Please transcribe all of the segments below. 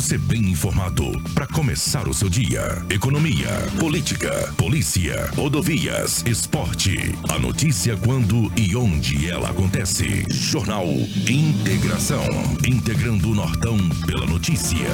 você bem informado para começar o seu dia. Economia, política, polícia, rodovias, esporte. A notícia quando e onde ela acontece. Jornal Integração. Integrando o Nortão pela notícia.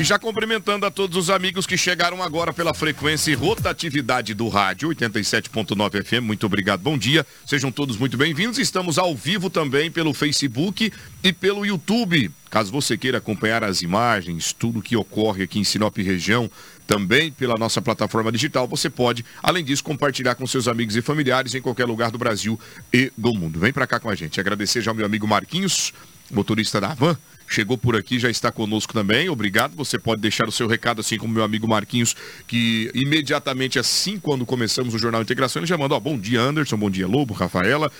E já cumprimentando a todos os amigos que chegaram agora pela frequência e rotatividade do rádio 87.9 FM. Muito obrigado, bom dia. Sejam todos muito bem-vindos. Estamos ao vivo também pelo Facebook e pelo YouTube. Caso você queira acompanhar as imagens, tudo que ocorre aqui em Sinop região, também pela nossa plataforma digital, você pode, além disso, compartilhar com seus amigos e familiares em qualquer lugar do Brasil e do mundo. Vem para cá com a gente. Agradecer já ao meu amigo Marquinhos, motorista da van, chegou por aqui, já está conosco também. Obrigado. Você pode deixar o seu recado, assim como meu amigo Marquinhos, que imediatamente assim, quando começamos o Jornal Integração, ele já mandou, ó, bom dia Anderson, bom dia Lobo, Rafaela.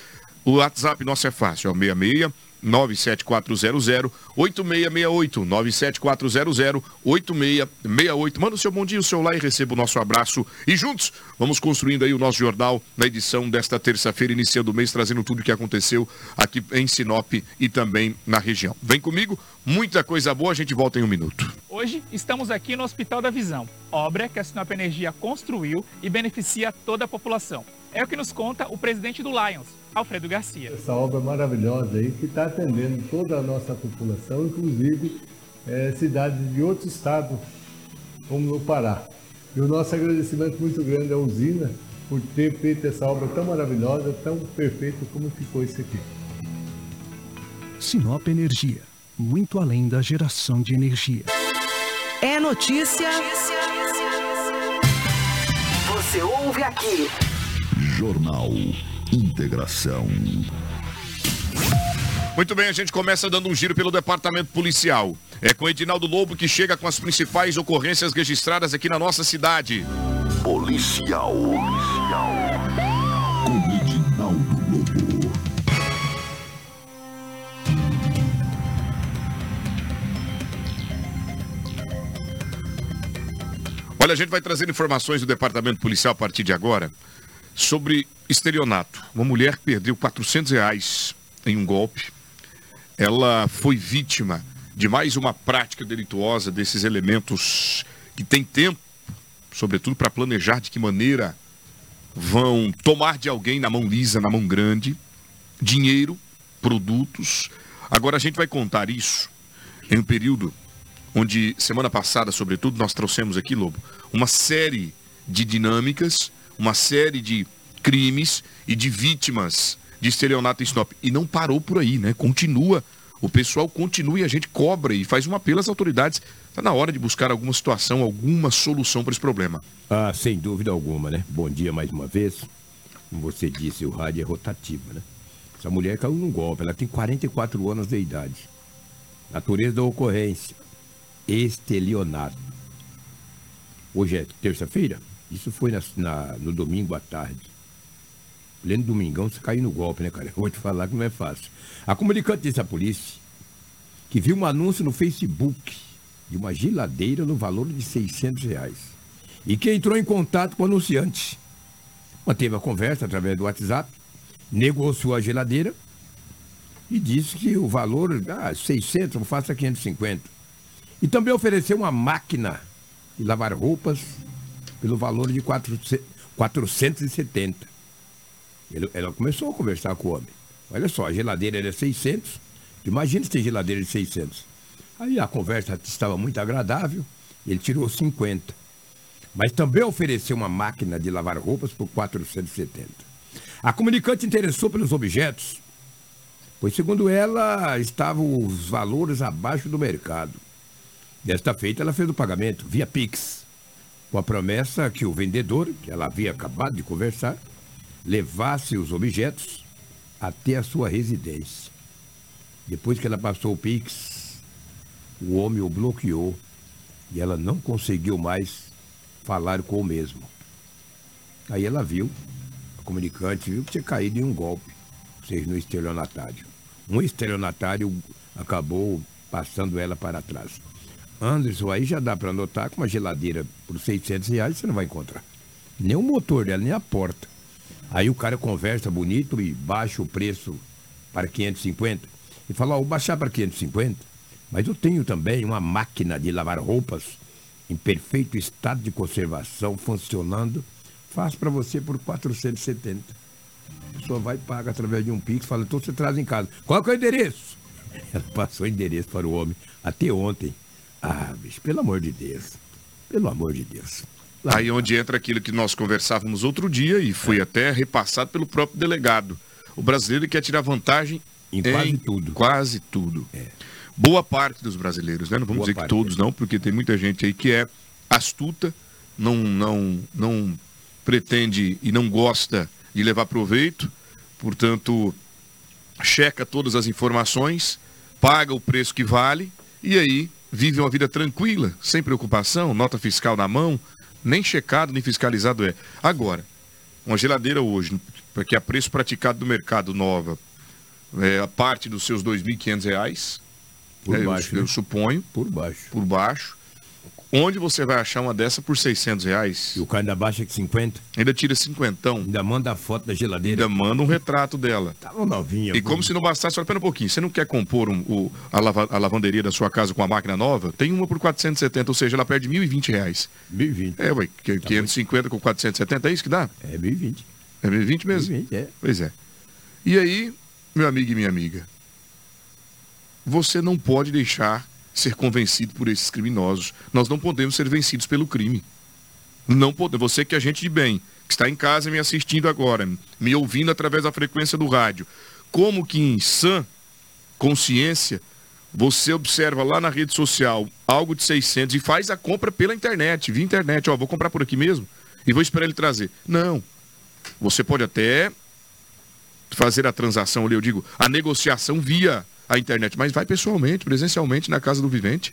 O WhatsApp nosso é fácil, é o 66 97400 8668 97400 8668. Manda o seu bom dia, o seu like, receba o nosso abraço e juntos vamos construindo aí o nosso jornal na edição desta terça-feira, iniciando o mês, trazendo tudo o que aconteceu aqui em Sinop e também na região. Vem comigo, muita coisa boa, a gente volta em um minuto. Hoje estamos aqui no Hospital da Visão, obra que a Sinop Energia construiu e beneficia toda a população. É o que nos conta o presidente do Lions, Alfredo Garcia. Essa obra maravilhosa aí que está atendendo toda a nossa população, inclusive é, cidades de outros estados, como no Pará. E o nosso agradecimento muito grande à usina por ter feito essa obra tão maravilhosa, tão perfeita como ficou isso aqui. Sinop Energia, muito além da geração de energia. É notícia. Você ouve aqui. Jornal Integração. Muito bem, a gente começa dando um giro pelo departamento policial. É com Edinaldo Lobo que chega com as principais ocorrências registradas aqui na nossa cidade. Policial. Policial. Com Edinaldo Lobo. Olha, a gente vai trazer informações do departamento policial a partir de agora sobre estelionato. Uma mulher perdeu 400 reais em um golpe. Ela foi vítima de mais uma prática delituosa desses elementos que têm tempo, sobretudo para planejar de que maneira vão tomar de alguém na mão lisa, na mão grande, dinheiro, produtos. Agora a gente vai contar isso em um período onde, semana passada, sobretudo, nós trouxemos aqui, Lobo, uma série de dinâmicas, uma série de crimes e de vítimas de estelionato em Sinop. E não parou por aí, né? Continua. O pessoal continua e a gente cobra e faz um apelo às autoridades. Está na hora de buscar alguma situação, alguma solução para esse problema. Ah, sem dúvida alguma, né? Bom dia mais uma vez. Como você disse, o rádio é rotativo, né? Essa mulher caiu num golpe, ela tem 44 anos de idade. Natureza da ocorrência: estelionato. Hoje é terça-feira? Isso foi na, na, no domingo à tarde. Pleno domingão, você caiu no golpe, né, cara? Eu vou te falar que não é fácil. A comunicante disse à polícia que viu um anúncio no Facebook de uma geladeira no valor de 600 reais. E que entrou em contato com o anunciante. Manteve a conversa através do WhatsApp, negociou a geladeira e disse que o valor, ah, 600, eu faço 550. E também ofereceu uma máquina de lavar roupas pelo valor de 470. Ele, ela começou a conversar com o homem. Olha só, a geladeira era 600. Imagina se tem geladeira de 600. Aí a conversa estava muito agradável. Ele tirou 50. Mas também ofereceu uma máquina de lavar roupas por 470. A comunicante interessou pelos objetos, pois, segundo ela, estavam os valores abaixo do mercado. Desta feita, ela fez o pagamento via Pix, com a promessa que o vendedor, que ela havia acabado de conversar, levasse os objetos até a sua residência. Depois que ela passou o Pix, o homem o bloqueou e ela não conseguiu mais falar com o mesmo. Aí ela viu, a comunicante viu que tinha caído em um golpe, ou seja, no estelionatário. Um estelionatário acabou passando ela para trás. Anderson, aí já dá para notar que uma geladeira por 600 reais você não vai encontrar. Nem o motor dela, nem a porta. Aí o cara conversa bonito e baixa o preço para 550. e fala, ó, vou baixar para 550, mas eu tenho também uma máquina de lavar roupas em perfeito estado de conservação, funcionando, faço para você por 470. A pessoa vai e paga através de um Pix, fala, então você traz em casa. Qual que é o endereço? Ela passou o endereço para o homem até ontem. Ah, bicho, pelo amor de Deus. Pelo amor de Deus. Lá- Aí onde entra aquilo que nós conversávamos outro dia e foi até repassado pelo próprio delegado. O brasileiro quer tirar vantagem Em quase tudo. Quase tudo. Boa parte dos brasileiros, né? Não vamos Boa dizer que todos não, porque tem muita gente aí que é astuta, não, não, não pretende e não gosta de levar proveito, portanto, checa todas as informações, paga o preço que vale e aí vive uma vida tranquila, sem preocupação, nota fiscal na mão, nem checado nem fiscalizado é. Agora, uma geladeira hoje, porque a preço praticado do mercado nova, é, a parte dos seus 2.500 reais, Por é, eu- baixo, eu, né? suponho, Por baixo. por baixo. Onde você vai achar uma dessa por 600 reais? E o cara ainda baixa que 50, Ainda tira cinquentão, ainda manda a foto da geladeira. ainda manda um retrato dela. Tava novinha. E como se não bastasse, olha, pera um pouquinho, você não quer compor um- o- a, lava- a lavanderia da sua casa com a máquina nova? Tem uma por 470, ou seja, ela perde 1.020 reais. 1020. É, ué, que- 550 com 470, é isso que dá? É 1020. É 1.020 mesmo? 1020, é. Pois é. E aí, meu amigo e minha amiga, você não pode deixar ser convencido por esses criminosos. Nós não podemos ser vencidos pelo crime. Não pode. Você que é gente de bem, que está em casa me assistindo agora, me ouvindo através da frequência do rádio, como que em sã consciência você observa lá na rede social algo de 600 e faz a compra pela internet, via internet, ó, vou comprar por aqui mesmo e vou esperar ele trazer. Não. Você pode até fazer a transação ali, eu digo, a negociação via a internet, mas vai pessoalmente, presencialmente na casa do vivente.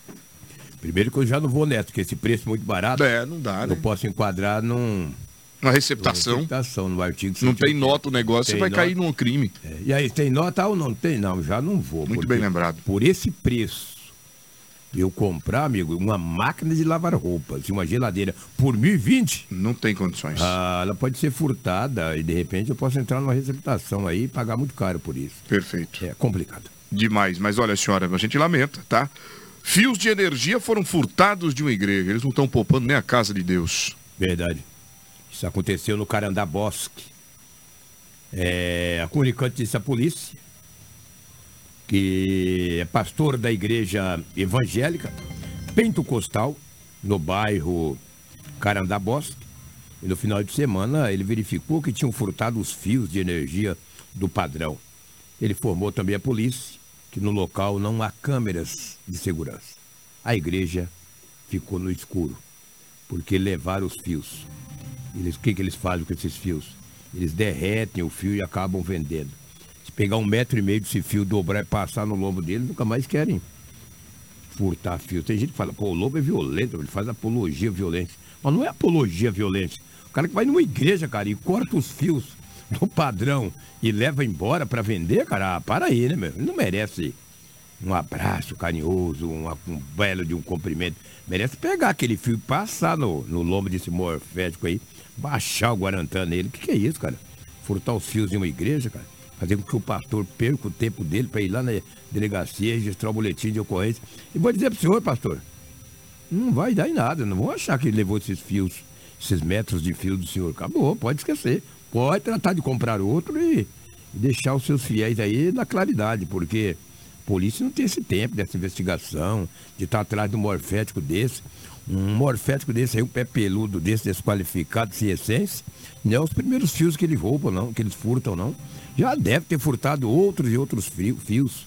Primeiro que eu já não vou neto, porque esse preço é muito barato. É, não dá, Eu né? posso enquadrar num. Uma receptação, receptação, no artigo. não tem 180. nota o negócio, você vai nota. cair num crime. É, E aí, tem nota ou não tem? Não, já não vou. Muito bem lembrado. Por esse preço, eu comprar, amigo, uma máquina de lavar roupas e uma geladeira por 1.020, Não tem condições. ah, ela pode ser furtada e de repente eu posso entrar numa receptação aí e pagar muito caro por isso. Perfeito. É complicado. Demais. Mas olha, senhora, a gente lamenta, tá? Fios de energia foram furtados de uma igreja. Eles não estão poupando nem a casa de Deus. Verdade. Isso aconteceu no Carandá Bosque. É, a comunicante disse à polícia que é pastor da igreja evangélica pentecostal no bairro Carandá Bosque. E no final de semana ele verificou que tinham furtado os fios de energia do padrão. Ele informou também à polícia que no local não há câmeras de segurança. A igreja ficou no escuro porque levaram os fios. Eles, o que, que eles fazem com esses fios? Eles derretem o fio e acabam vendendo. Se pegar um metro e meio desse fio, dobrar e passar no lombo dele, nunca mais querem furtar fio. Tem gente que fala, pô, o lobo é violento, ele faz apologia à violência. Mas não é apologia à violência. O cara que vai numa igreja, cara, e corta os fios do padrão e leva embora para vender, cara, ah, para aí, né, meu? Ele não merece um abraço carinhoso, um, um belo de um cumprimento. Merece pegar aquele fio e passar no, no lombo desse morfético aí, baixar o Guarantã nele. O que, que é isso, cara? Furtar os fios em uma igreja, cara? Fazer com que o pastor perca o tempo dele para ir lá na delegacia, registrar o boletim de ocorrência. E vou dizer pro senhor, pastor, não vai dar em nada. Não vão achar que ele levou esses fios, esses metros de fio do senhor. Acabou, pode esquecer. Pode tratar de comprar outro e, deixar os seus fiéis aí na claridade, porque a polícia não tem esse tempo dessa investigação, de estar atrás de um morfético desse. Um morfético desse aí, um pé peludo desse, desqualificado, sem essência, não é os primeiros fios que eles roubam, não, que eles furtam, não. Já deve ter furtado outros e outros fios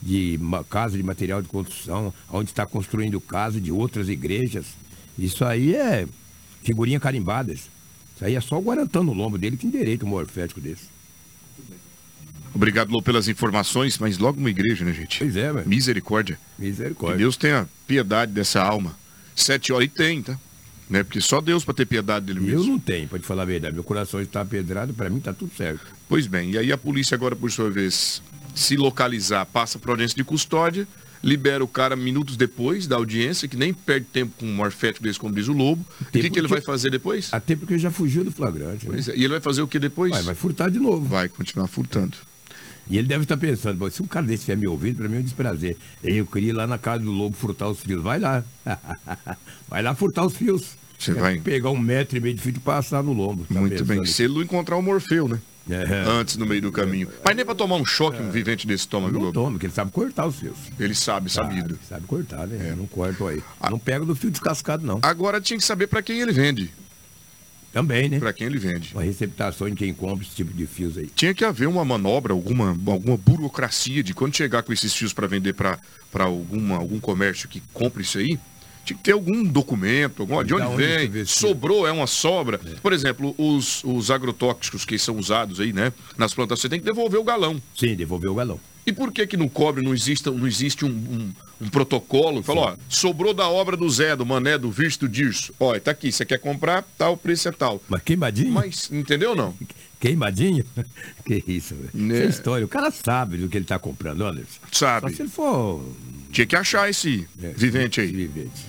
de casa de material de construção, onde está construindo casa de outras igrejas. Isso aí é figurinha carimbada. Isso aí é só o Guarantã no lombo dele que tem direito um morfético desse. Obrigado, Lô, pelas informações, mas logo uma igreja, né, gente? Pois é, velho. Misericórdia. Que Misericórdia. Deus tenha piedade dessa alma. Sete horas e tem, tá? Né? Porque só Deus para ter piedade dele Eu mesmo. não tenho, pra te falar a verdade. Meu coração está pedrado, pra mim tá tudo certo. Pois bem, e aí a polícia agora, por sua vez, se localizar, passa para audiência de custódia, libera o cara minutos depois da audiência, que nem perde tempo com um morfético desse, como diz o Lobo. E o que, Tempo que ele vai fazer depois? Até porque já fugiu do flagrante. Né? É, E ele vai fazer o que depois? Vai, vai furtar de novo. Vai continuar furtando. E ele deve estar pensando, "Pô, se um cara desse estiver me ouvindo, para mim é um desprazer. Eu queria ir lá na casa do lobo furtar os fios. Vai lá. vai lá furtar os fios. Você É vai- Pegar um metro e meio de fio e passar no lombo. tá Muito bem. Se ele não encontrar o Morfeu, né? É. Antes, no meio do caminho. Mas nem pra tomar um choque, um vivente desse estômago, Não toma, porque ele sabe cortar os fios. Ele sabe, sabido. Sabe, sabe cortar, né? É. Não corta aí. Não pega do fio descascado, não. Agora tinha que saber pra quem ele vende. Também, né? Pra quem ele vende. Uma receptação de quem compra esse tipo de fios aí. Tinha que haver uma manobra, alguma, alguma burocracia de quando chegar com esses fios para vender para algum comércio que compre isso aí. Tinha que ter algum documento, algum, de onde onde vem, vê sobrou, é uma sobra. Por exemplo, os, os agrotóxicos que são usados aí, né, nas plantações, você tem que devolver o galão. Sim, devolver o galão. E por que que no cobre não existe, não existe um, um, um protocolo? Falou, ó, sobrou da obra do Zé, do Mané, do Visto, do Dirso. Ó, tá aqui, você quer comprar, tal, preço é tal. Mas queimadinho? Mas, entendeu ou não? Queimadinho? que isso, velho. Né? Isso é história. O cara sabe do que ele tá comprando, Anderson. Só Sabe? se ele for... Tinha que achar esse é, vivente aí. Vivente.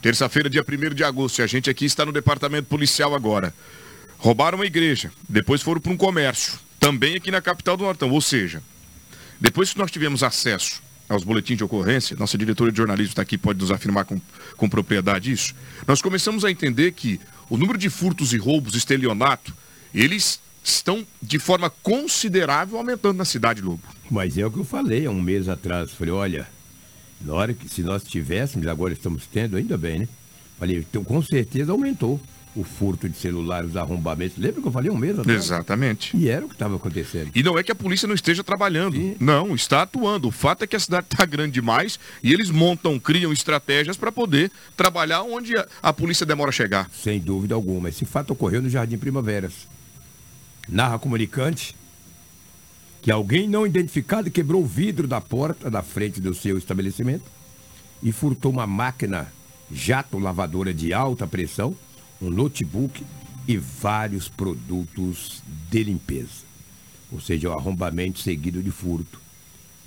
Terça-feira, dia 1 de agosto, e a gente aqui está no departamento policial agora. Roubaram uma igreja, depois foram para um comércio, também aqui na capital do Nortão. Ou seja, depois que nós tivemos acesso aos boletins de ocorrência, nossa diretora de jornalismo está aqui, pode nos afirmar com, com propriedade isso, nós começamos a entender que o número de furtos e roubos, estelionato, eles estão de forma considerável aumentando na cidade, Lobo. Mas é o que eu falei há um mês atrás. Falei, olha, na hora que se nós tivéssemos, agora estamos tendo, ainda bem, né? Falei, então com certeza aumentou o furto de celular, os arrombamentos. Lembra que eu falei um mês atrás? Exatamente. E era o que estava acontecendo. E não é que a polícia não esteja trabalhando. Sim. Não, está atuando. O fato é que a cidade está grande demais e eles montam, criam estratégias para poder trabalhar onde a, a polícia demora a chegar. Sem dúvida alguma. Esse fato ocorreu no Jardim Primaveras. Narra comunicante que alguém não identificado quebrou o vidro da porta da frente do seu estabelecimento e furtou uma máquina jato lavadora de alta pressão, um notebook e vários produtos de limpeza. Ou seja, o arrombamento seguido de furto.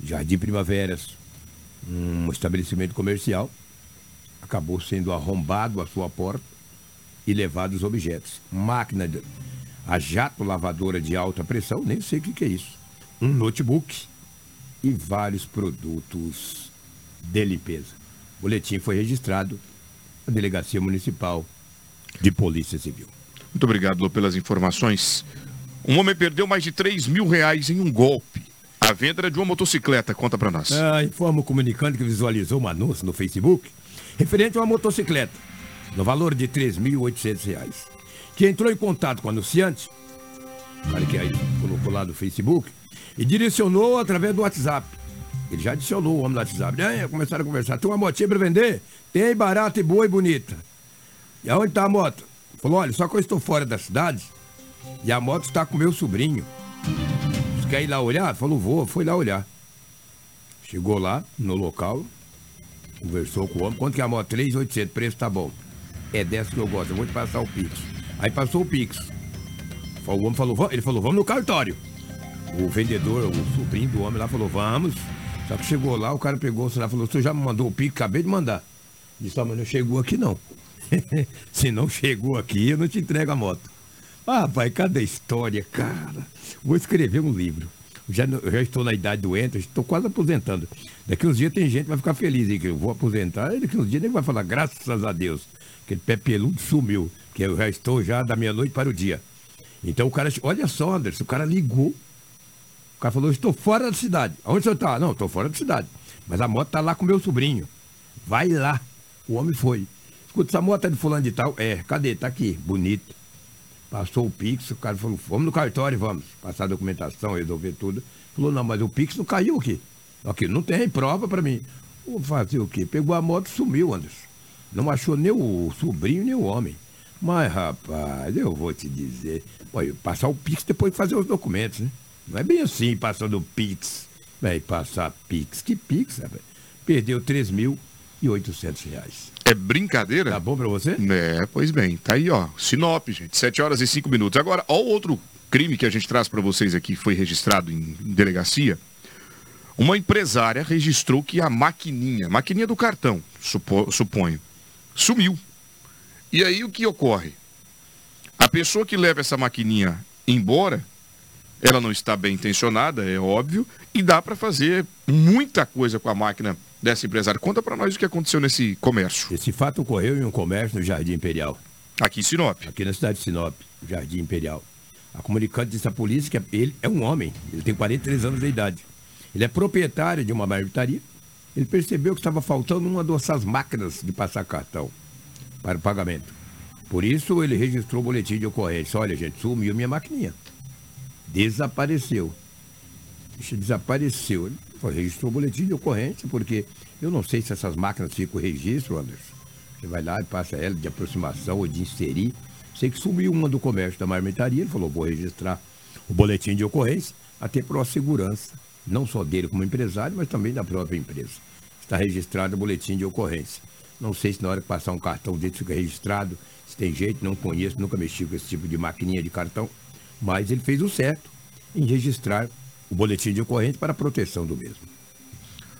Jardim Primaveras, um estabelecimento comercial, acabou sendo arrombado a sua porta e levado os objetos. Máquina de, a jato lavadora de alta pressão, nem sei o que, que é isso. Um notebook e vários produtos de limpeza. O boletim foi registrado na Delegacia Municipal de Polícia Civil. Muito obrigado, Lô, pelas informações. Um homem perdeu mais de 3 mil reais em um golpe. A venda era de uma motocicleta. Conta para nós. Ah, informa o comunicante que visualizou um anúncio no Facebook referente a uma motocicleta, no valor de 3.800 reais, que entrou em contato com o anunciante, cara que aí colocou lá do Facebook, e direcionou através do WhatsApp. Ele já adicionou o homem no WhatsApp. Aí começaram a conversar. Tem uma motinha para vender? Tem barata e boa e bonita. E aonde está a moto? Falou, olha, só que eu estou fora da cidade e a moto está com meu sobrinho. Você quer ir lá olhar? Falou, vou. Foi lá olhar. Chegou lá, no local, conversou com o homem. Quanto que é a moto? 3,800, preço tá bom. É dessa que eu gosto, eu vou te passar o Pix. Aí passou o Pix. O homem falou, ele falou, vamos no cartório. O vendedor, o sobrinho do homem lá falou, vamos. Só que chegou lá, o cara pegou o celular e falou, o senhor já me mandou o Pix? Acabei de mandar. Disse, "Ah, mas não chegou aqui não. Se não chegou aqui, eu não te entrego a moto. Ah, pai, cada história, cara. Vou escrever um livro. Já, já estou na idade doente, estou quase aposentando. Daqui uns dias tem gente que vai ficar feliz aí que eu vou aposentar. Daqui uns dias nem vai falar, graças a Deus. Aquele pé peludo sumiu, que eu já estou já da meia-noite para o dia. Então o cara, olha só, Anderson, o cara ligou. O cara falou, estou fora da cidade. Onde senhor está? Não, estou fora da cidade. Mas a moto está lá com meu sobrinho. Vai lá. O homem foi. Escuta, essa moto é de fulano de tal? É, cadê? Tá aqui, bonito. Passou o Pix, o cara falou, vamos no cartório, vamos. Passar a documentação, resolver tudo. Falou, não, mas o Pix não caiu aqui. Aqui, não tem prova pra mim. Vou fazer o quê? Pegou a moto e sumiu, Anderson. Não achou nem o sobrinho, nem o homem. Mas, rapaz, eu vou te dizer. Olha, passar o Pix depois de fazer os documentos, né? Não é bem assim, passando o Pix. Vai passar Pix. Que Pix, rapaz? Perdeu 3.800 reais. É brincadeira? Tá bom pra você? É, pois bem. Tá aí, ó. Sinop, gente. 7 horas e 5 minutos. Agora, ó o outro crime que a gente traz para vocês aqui, foi registrado em, em delegacia. Uma empresária registrou que a maquininha, maquininha do cartão, supo- suponho, sumiu. E aí o que ocorre? A pessoa que leva essa maquininha embora ela não está bem intencionada, é óbvio, e dá para fazer muita coisa com a máquina dessa empresária. Conta para nós o que aconteceu nesse comércio. Esse fato ocorreu em um comércio no Jardim Imperial. Aqui em Sinop. Aqui na cidade de Sinop, Jardim Imperial. A comunicante disse à polícia que ele é um homem, ele tem 43 anos de idade. Ele é proprietário de uma marmitaria. Ele percebeu que estava faltando uma dessas máquinas de passar cartão para o pagamento. Por isso ele registrou o boletim de ocorrência. Olha, gente, sumiu minha maquininha. Desapareceu. Desapareceu. Ele registrou o boletim de ocorrência, porque eu não sei se essas máquinas ficam registro, Anderson. Você vai lá e passa ela de aproximação ou de inserir. Sei que sumiu uma do comércio da marmitaria. Ele falou, vou registrar o boletim de ocorrência, até para a segurança, não só dele como empresário, mas também da própria empresa. Está registrado o boletim de ocorrência. Não sei se na hora que passar um cartão dele fica registrado, se tem jeito, não conheço, nunca mexi com esse tipo de maquininha de cartão, mas ele fez o certo em registrar o boletim de ocorrência para a proteção do mesmo.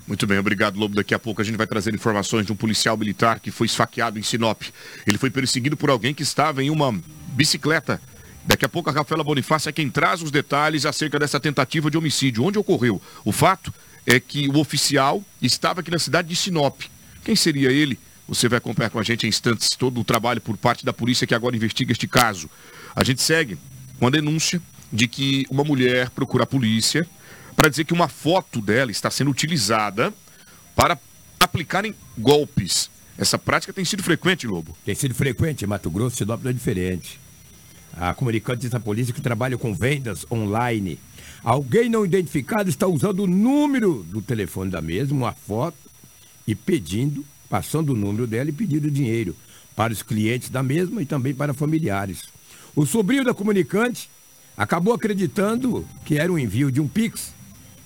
Muito bem, obrigado, Lobo. Daqui a pouco a gente vai trazer informações de um policial militar que foi esfaqueado em Sinop. Ele foi perseguido por alguém que estava em uma bicicleta. Daqui a pouco a Rafaela Bonifácio é quem traz os detalhes acerca dessa tentativa de homicídio. Onde ocorreu? O fato é que o oficial estava aqui na cidade de Sinop. Quem seria ele? Você vai acompanhar com a gente em instantes todo o trabalho por parte da polícia que agora investiga este caso. A gente segue com a denúncia de que uma mulher procura a polícia para dizer que uma foto dela está sendo utilizada para aplicarem golpes. Essa prática tem sido frequente, Lobo? Tem sido frequente, Mato Grosso, Sinop não é diferente. A comunicante diz à polícia que trabalha com vendas online. Alguém não identificado está usando o número do telefone da mesma, uma foto, e pedindo, passando o número dela e pedindo dinheiro para os clientes da mesma e também para familiares. O sobrinho da comunicante acabou acreditando que era um envio de um Pix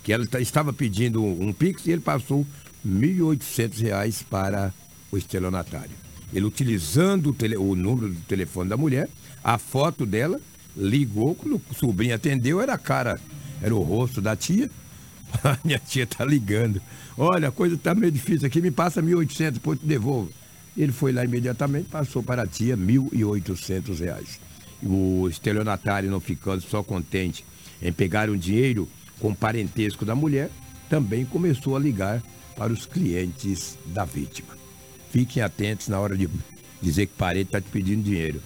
que ela estava pedindo um Pix e ele passou R$ 1.800 para o estelionatário. Ele utilizando o, tele, o, número do telefone da mulher, a foto dela, ligou, quando o sobrinho atendeu, era a cara, era o rosto da tia. Minha tia está ligando. Olha, a coisa está meio difícil aqui, me passa 1.800, depois te devolvo. Ele foi lá imediatamente, passou para a tia R$ 1.800. O estelionatário não ficando só contente em pegar um dinheiro, com parentesco da mulher, também começou a ligar para os clientes da vítima. Fiquem atentos na hora de dizer que parente está te pedindo dinheiro.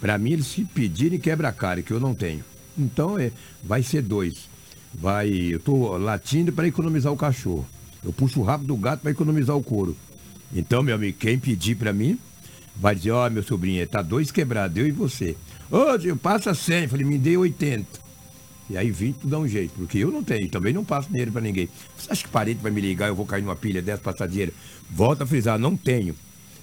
Para mim, eles se pedirem quebra cara, que eu não tenho. Então, é, vai ser dois. Vai, eu estou latindo para economizar o cachorro. Eu puxo o rabo do gato para economizar o couro. Então, meu amigo, quem pedir para mim, vai dizer, ó, oh, meu sobrinho, tá dois quebrados, eu e você. Ô, oh, passa 100. Falei, me dê 80. E aí 20 tu dá um jeito, porque eu não tenho, também não passo dinheiro para ninguém. Você acha que parente vai me ligar, eu vou cair numa pilha dessa, passar dinheiro? Volta a frisar, não tenho.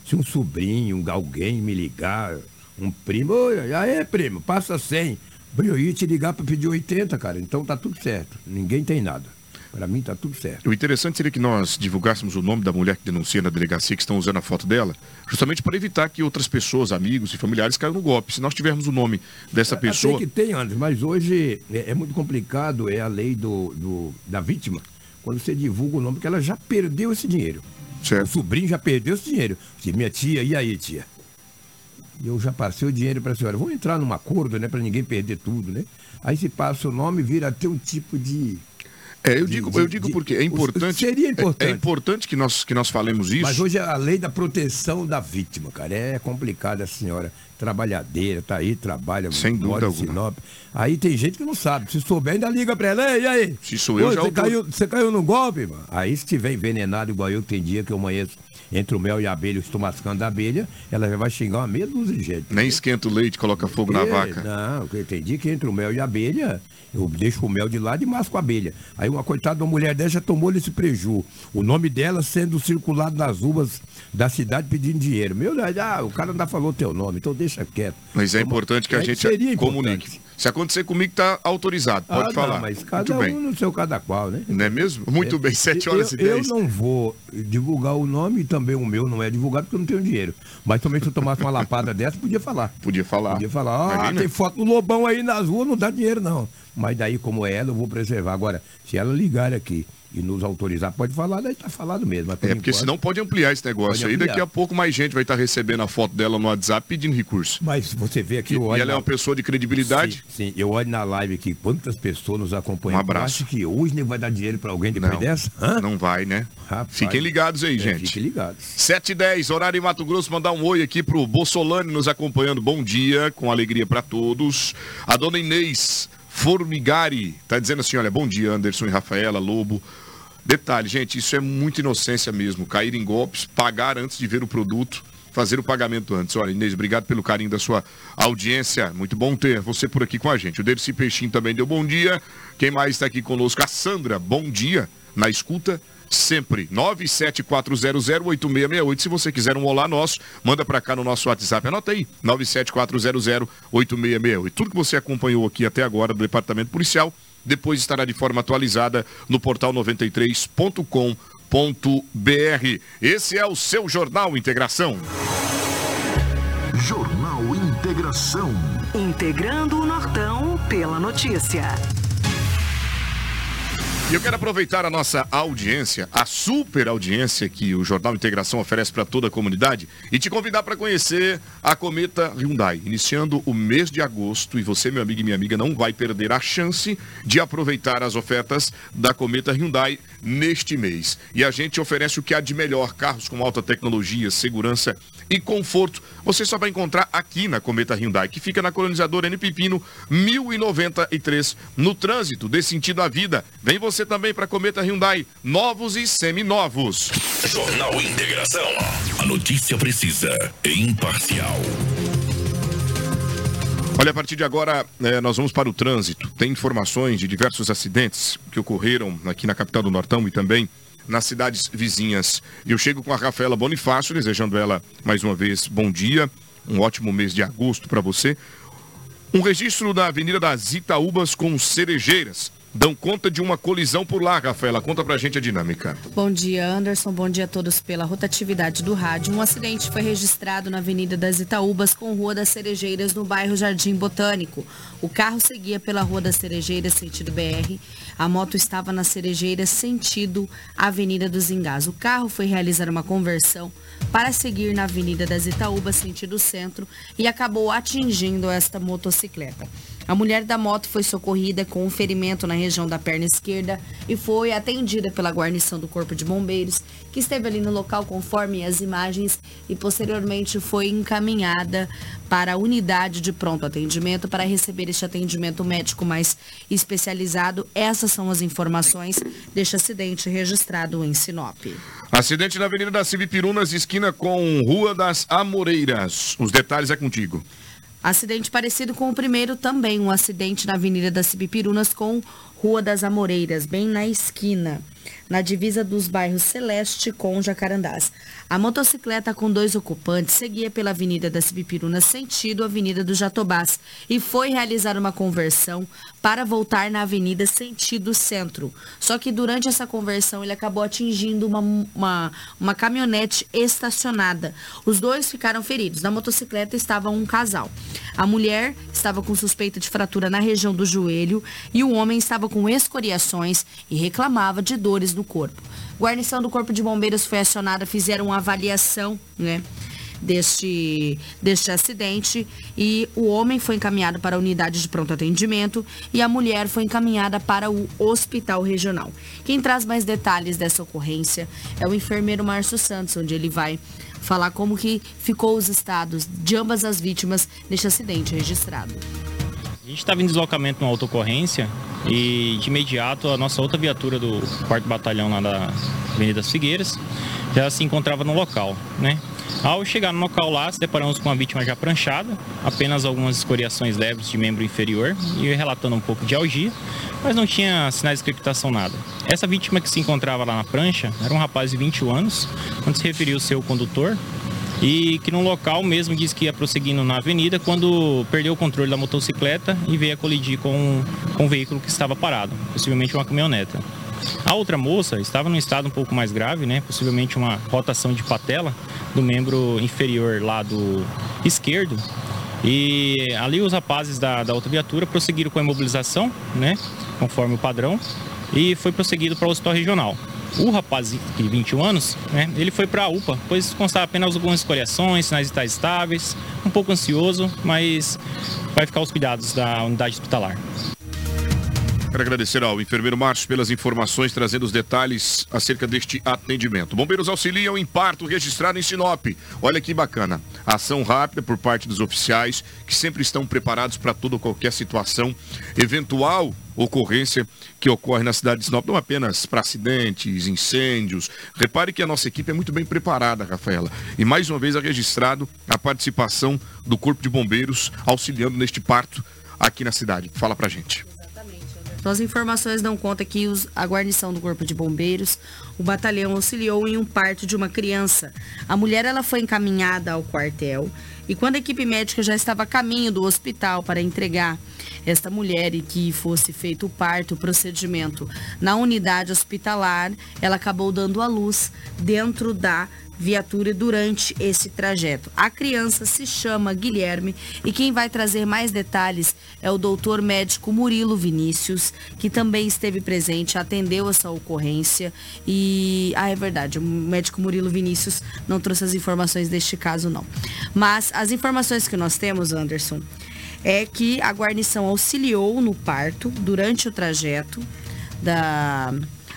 Se um sobrinho, alguém me ligar, um primo, oi, aí primo, passa 100. Eu ia te ligar para pedir 80, cara, então tá tudo certo. Ninguém tem nada. Para mim está tudo certo. O interessante seria que nós divulgássemos o nome da mulher que denuncia na delegacia que estão usando a foto dela, justamente para evitar que outras pessoas, amigos e familiares caiam no golpe. Se nós tivermos o nome dessa pessoa. Até que tem, André, mas hoje é, é, muito complicado, é a lei do, do, da vítima, quando você divulga o nome, porque ela já perdeu esse dinheiro. Certo. O sobrinho já perdeu esse dinheiro. Disse, minha tia, e aí, tia? Eu já passei o dinheiro para a senhora. Vamos entrar num acordo, né? Para ninguém perder tudo, né? Aí se passa o nome, vira até um tipo de é, eu digo, eu digo porque é importante. Seria importante. É, é, importante que nós, que nós falemos isso. Mas hoje é a lei da proteção da vítima, cara. É complicada a senhora. Trabalhadeira, tá aí, trabalha, Sem dúvida alguma. Sinop. Aí tem gente que não sabe. Se souber, ainda liga pra ela. E aí? Se sou eu, Pô, já você, caiu, você caiu no golpe, mano. Aí se tiver envenenado igual eu, tem dia que eu amanheço entre o mel e a abelha, eu estou mascando a abelha, ela já vai xingar uma meia dúzia de gente. Nem esquenta o leite, coloca fogo na vaca. Não, tem dia que entre o mel e a abelha, eu deixo o mel de lado e masco a abelha. Aí uma coitada de uma mulher dessa já tomou esse preju. O nome dela sendo circulado nas ruas da cidade pedindo dinheiro. Meu Deus, ah, o cara ainda falou teu nome, então deixa quieto. Mas é importante que a gente comunique. Importante. Se acontecer comigo, tá autorizado, pode ah, falar. Não, mas cada Muito um bem. no seu cada qual, né? Não é mesmo? Muito é, bem, 7 horas eu, e 10. Eu não vou divulgar o nome e também o meu não é divulgado porque eu não tenho dinheiro. Mas também se eu tomasse uma lapada dessa, podia falar. Podia falar. Podia falar, ah, tem foto do Lobão aí nas ruas, não dá dinheiro não. Mas daí, como é ela, eu vou preservar. Agora, se ela ligar aqui e nos autorizar, pode falar, daí tá falado mesmo. É, porque enquanto, senão pode ampliar esse negócio aí, daqui a pouco mais gente vai estar recebendo a foto dela no WhatsApp pedindo recurso. Mas você vê aqui... E, e ela é uma pessoa de credibilidade. Sim, eu olho na live aqui quantas pessoas nos acompanham. Um abraço. Eu acho que hoje nem vai dar dinheiro para alguém depois Não, dessa? Hã? não vai, né? Rapaz. Fiquem ligados aí, É, gente. Fiquem ligados. 7 e 10, horário em Mato Grosso, mandar um oi aqui pro Bolsolani nos acompanhando. Bom dia, com alegria para todos. A dona Inês Formigari tá dizendo assim, olha, bom dia, Anderson e Rafaela, Lobo. Detalhe, gente, isso é muita inocência mesmo. Cair em golpes, pagar antes de ver o produto, fazer o pagamento antes. Olha, Inês, obrigado pelo carinho da sua audiência. Muito bom ter você por aqui com a gente. O Dercy Peixinho também deu bom dia. Quem mais está aqui conosco? A Sandra, bom dia. Na escuta, sempre. 974008668. Se você quiser um olá nosso, manda para cá no nosso WhatsApp. Anota aí, 974008668. Tudo que você acompanhou aqui até agora do Departamento Policial, depois estará de forma atualizada no portal 93.com.br. Esse é o seu Jornal Integração. Jornal Integração. Integrando o Nortão pela notícia. E eu quero aproveitar a nossa audiência, a super audiência que o Jornal Integração oferece para toda a comunidade e te convidar para conhecer a Cometa Hyundai, iniciando o mês de agosto. E você, meu amigo e minha amiga, não vai perder a chance de aproveitar as ofertas da Cometa Hyundai neste mês. E a gente oferece o que há de melhor: carros com alta tecnologia, segurança e conforto. Você só vai encontrar aqui na Cometa Hyundai, que fica na colonizadora N Pipino 1093, no trânsito, dê sentido à vida. Vem você também para Cometa Hyundai, novos e seminovos. Jornal Integração. A notícia precisa e imparcial. Olha, a partir de agora, eh, nós vamos para o trânsito. Tem informações de diversos acidentes que ocorreram aqui na capital do Nortão e também nas cidades vizinhas. Eu chego com a Rafaela Bonifácio, desejando ela mais uma vez bom dia, um ótimo mês de agosto para você. Um registro da Avenida das Itaúbas com cerejeiras. Dão conta de uma colisão por lá, Rafaela. Conta pra gente a dinâmica. Bom dia, Anderson. Bom dia a todos pela rotatividade do rádio. Um acidente foi registrado na Avenida das Itaúbas com Rua das Cerejeiras, no bairro Jardim Botânico. O carro seguia pela Rua das Cerejeiras, sentido BR. A moto estava na Cerejeira, sentido Avenida dos Engás. O carro foi realizar uma conversão para seguir na Avenida das Itaúbas, sentido centro, e acabou atingindo esta motocicleta. A mulher da moto foi socorrida com um ferimento na região da perna esquerda e foi atendida pela guarnição do Corpo de Bombeiros, que esteve ali no local conforme as imagens e posteriormente foi encaminhada para a unidade de pronto atendimento para receber este atendimento médico mais especializado. Essas são as informações deste acidente registrado em Sinop. Acidente na Avenida da Civipirunas, esquina com Rua das Amoreiras. Os detalhes é contigo. Acidente parecido com o primeiro também, um acidente na Avenida das Cibipirunas com Rua das Amoreiras, bem na esquina, na divisa dos bairros Celeste com Jacarandás. A motocicleta com dois ocupantes seguia pela Avenida das Cibipirunas sentido Avenida do Jatobás e foi realizar uma conversão para voltar na Avenida sentido Centro. Só que durante essa conversão ele acabou atingindo uma, uma, uma caminhonete estacionada. Os dois ficaram feridos. Na motocicleta estava um casal. A mulher estava com suspeita de fratura na região do joelho e o homem estava com escoriações e reclamava de dores no corpo. Guarnição do Corpo de Bombeiros foi acionada, fizeram uma avaliação, né? Deste, deste acidente e o homem foi encaminhado para a unidade de pronto atendimento e a mulher foi encaminhada para o hospital regional. Quem traz mais detalhes dessa ocorrência é o enfermeiro Márcio Santos, onde ele vai falar como que ficou os estados de ambas as vítimas neste acidente registrado. Gente estava em deslocamento numa autocorrência e de imediato a nossa outra viatura do 4 Batalhão lá da Avenida Figueiras já se encontrava no local, né? Ao chegar no local lá, se deparamos com a vítima já pranchada, apenas algumas escoriações leves de membro inferior e relatando um pouco de algia, mas não tinha sinais de crepitação nada. Essa vítima que se encontrava lá na prancha era um rapaz de 21 anos, quando se referiu ao seu condutor, e que no local mesmo disse que ia prosseguindo na avenida quando perdeu o controle da motocicleta e veio a colidir com, com um veículo que estava parado, possivelmente uma caminhoneta. A outra moça estava num estado um pouco mais grave, né? Possivelmente uma rotação de patela do membro inferior lado esquerdo. E ali os rapazes da, da outra viatura prosseguiram com a imobilização, né? Conforme o padrão. E foi prosseguido para o hospital regional. O rapaz de 21 anos, né, ele foi para a UPA, pois constava apenas algumas escoriações, sinais vitais estáveis, um pouco ansioso, mas vai ficar aos cuidados da unidade hospitalar. Quero agradecer ao enfermeiro Márcio pelas informações, trazendo os detalhes acerca deste atendimento. Bombeiros auxiliam em parto registrado em Sinop. Olha que bacana. Ação rápida por parte dos oficiais, que sempre estão preparados para toda qualquer situação, eventual ocorrência que ocorre na cidade de Sinop, não apenas para acidentes, incêndios. Repare que a nossa equipe é muito bem preparada, Rafaela. E mais uma vez é registrado a participação do Corpo de Bombeiros auxiliando neste parto aqui na cidade. Fala pra gente. Então, as informações dão conta que os, a guarnição do Corpo de Bombeiros, o batalhão auxiliou em um parto de uma criança. A mulher ela foi encaminhada ao quartel e quando a equipe médica já estava a caminho do hospital para entregar esta mulher e que fosse feito o parto, o procedimento na unidade hospitalar, ela acabou dando à luz dentro da viatura durante esse trajeto. A criança se chama Guilherme e quem vai trazer mais detalhes é o doutor médico Murilo Vinícius, que também esteve presente, atendeu essa ocorrência e, ah, é verdade, o médico Murilo Vinícius não trouxe as informações deste caso não. Mas as informações que nós temos, Anderson, é que a guarnição auxiliou no parto durante o trajeto da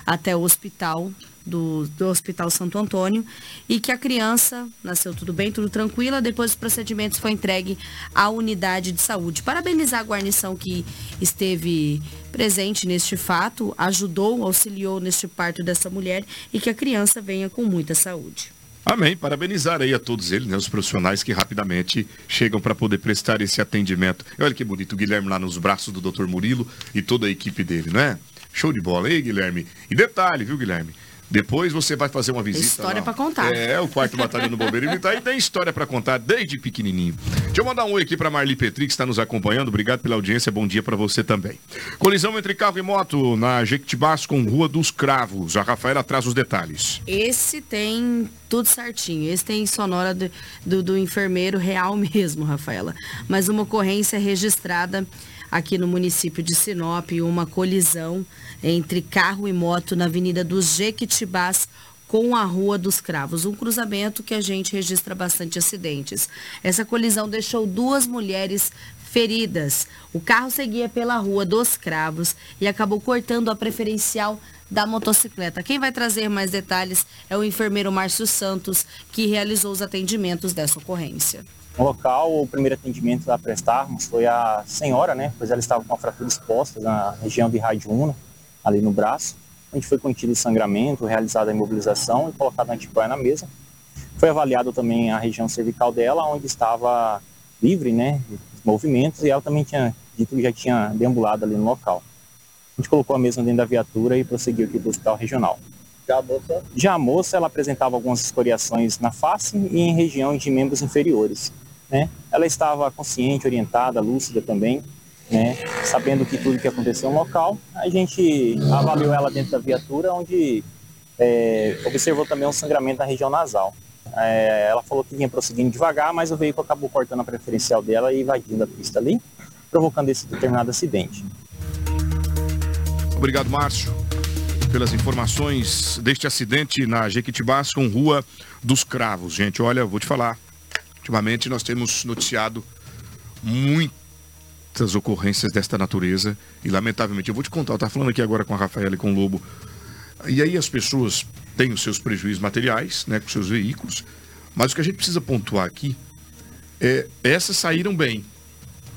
até o hospital do, do Hospital Santo Antônio e que a criança nasceu tudo bem, tudo tranquila. Depois dos procedimentos foi entregue à unidade de saúde. Parabenizar a guarnição que esteve presente neste fato, ajudou, auxiliou neste parto dessa mulher e que a criança venha com muita saúde. Amém. Parabenizar aí a todos eles, né, os profissionais que rapidamente chegam para poder prestar esse atendimento. E olha que bonito, o Guilherme lá nos braços do Dr. Murilo e toda a equipe dele, não é? Show de bola aí, Guilherme. E detalhe, viu, Guilherme? Depois você vai fazer uma visita. História para contar. É, o quarto batalhão do Bombeiro Militar e tem história para contar desde pequenininho. Deixa eu mandar um oi aqui para Marli Petri, que está nos acompanhando. Obrigado pela audiência, bom dia para você também. Colisão entre carro e moto na Jequitibás com Rua dos Cravos. A Rafaela traz os detalhes. Esse tem tudo certinho. Esse tem sonora do, do, do enfermeiro real mesmo, Rafaela. Mas uma ocorrência registrada aqui no município de Sinop, uma colisão entre carro e moto na Avenida dos Jequitibás com a Rua dos Cravos, um cruzamento que a gente registra bastante acidentes. Essa colisão deixou duas mulheres feridas. O carro seguia pela Rua dos Cravos e acabou cortando a preferencial da motocicleta. Quem vai trazer mais detalhes é o enfermeiro Márcio Santos, que realizou os atendimentos dessa ocorrência. No local, o primeiro atendimento a prestarmos foi a senhora, né? Pois ela estava com a fratura exposta na região de rádio una, ali no braço. Gente foi contido o sangramento, realizada a imobilização e colocado antipoia na mesa. Foi avaliado também a região cervical dela, onde estava livre, né? Movimentos e ela também tinha dito que já tinha deambulado ali no local. A gente colocou a mesa dentro da viatura e prosseguiu aqui para o hospital regional. Já a moça? Já a moça, ela apresentava algumas escoriações na face e em região de membros inferiores. Né? Ela estava consciente, orientada, lúcida também, né? sabendo que tudo que aconteceu no local. A gente avaliou ela dentro da viatura, onde é, observou também um sangramento na região nasal. É, ela falou que vinha prosseguindo devagar, mas o veículo acabou cortando a preferencial dela e invadindo a pista ali, provocando esse determinado acidente. Obrigado, Márcio, pelas informações deste acidente na Jequitibás com Rua dos Cravos. Gente, olha, vou te falar, Ultimamente nós temos noticiado muitas ocorrências desta natureza e lamentavelmente, eu vou te contar, eu estava falando aqui agora com a Rafaela e com o Lobo, e aí as pessoas têm os seus prejuízos materiais, né, com seus veículos, mas o que a gente precisa pontuar aqui é essas saíram bem,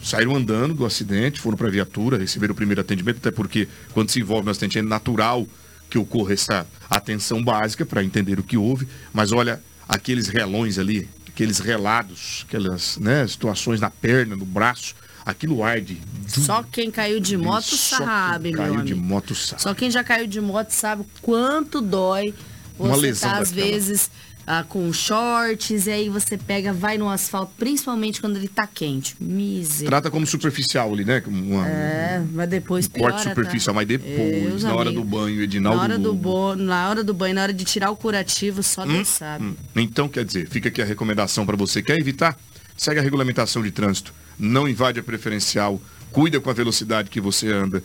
saíram andando do acidente, foram para a viatura, receberam o primeiro atendimento, até porque quando se envolve no acidente é natural que ocorra essa atenção básica para entender o que houve, mas olha, aqueles relões ali, aqueles relados, aquelas né, situações na perna, no braço, aquilo arde. Só quem caiu de moto sabe, meu caiu amigo. de moto sabe. Só quem já caiu de moto sabe quanto dói você Uma lesão tá, às vezes ah, com shorts e aí você pega, vai no asfalto, principalmente quando ele tá quente. Miser. Trata como superficial ali, né? Uma, É, mas depois um piora, corte superficial, mas depois, na hora do banho, Na Edinaldo hora, do bo... na hora do banho, na hora de tirar o curativo, só Hum, Deus sabe. hum. Então, quer dizer, fica aqui a recomendação para você. Quer evitar? Segue a regulamentação de trânsito. Não invade a preferencial. Cuida com a velocidade que você anda.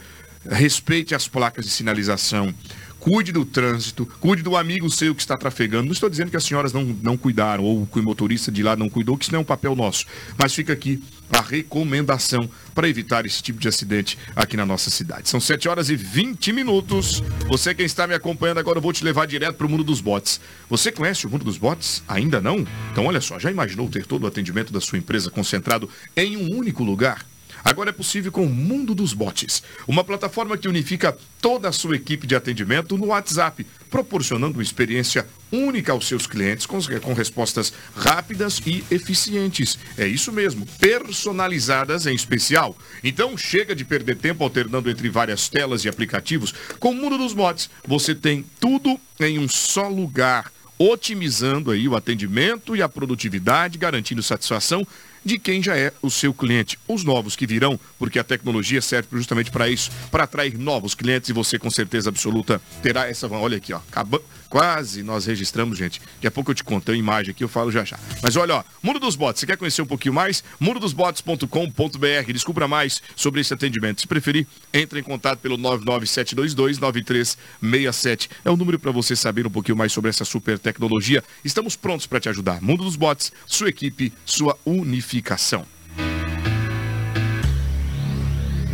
Respeite as placas de sinalização. Cuide do trânsito, cuide do amigo seu que está trafegando. Não estou dizendo que as senhoras não, não cuidaram ou que o motorista de lá não cuidou, que isso não é um papel nosso. Mas fica aqui a recomendação para evitar esse tipo de acidente aqui na nossa cidade. São 7 horas e 20 minutos. Você quem está me acompanhando agora, eu vou te levar direto para o mundo dos bots. Você conhece o mundo dos bots? Ainda não? Então olha só, já imaginou ter todo o atendimento da sua empresa concentrado em um único lugar? Agora é possível com o Mundo dos Bots, uma plataforma que unifica toda a sua equipe de atendimento no WhatsApp, proporcionando uma experiência única aos seus clientes com, com respostas rápidas e eficientes. É isso mesmo, personalizadas em especial. Então chega de perder tempo alternando entre várias telas e aplicativos. Com o Mundo dos Bots, você tem tudo em um só lugar otimizando aí o atendimento e a produtividade, garantindo satisfação de quem já é o seu cliente. Os novos que virão, porque a tecnologia serve justamente para isso, para atrair novos clientes e você com certeza absoluta terá essa. Olha aqui, ó. Acabando Quase nós registramos, gente. Daqui a pouco eu te conto a imagem aqui, eu falo já já. Mas olha, ó, Mundo dos Bots, você quer conhecer um pouquinho mais? mundodosbots.com.br. Descubra mais sobre esse atendimento. Se preferir, entre em contato pelo 997229367. É o número para você saber um pouquinho mais sobre essa super tecnologia. Estamos prontos para te ajudar. Mundo dos Bots, sua equipe, sua unificação.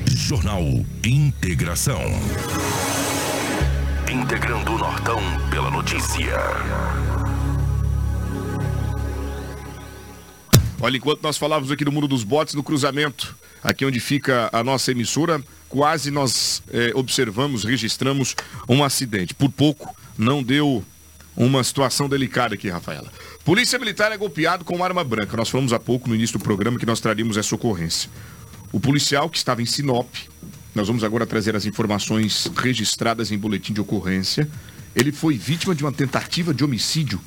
Jornal Integração integrando o Nortão pela notícia. Olha, enquanto nós falávamos aqui do mundo dos botes, no cruzamento, aqui onde fica a nossa emissora, quase nós é, observamos, registramos um acidente. Por pouco não deu uma situação delicada aqui, Rafaela. Polícia Militar é golpeado com arma branca. Nós falamos há pouco no início do programa que nós traríamos essa ocorrência. O policial que estava em Sinop nós vamos agora trazer as informações registradas em boletim de ocorrência. Ele foi vítima de uma tentativa de homicídio.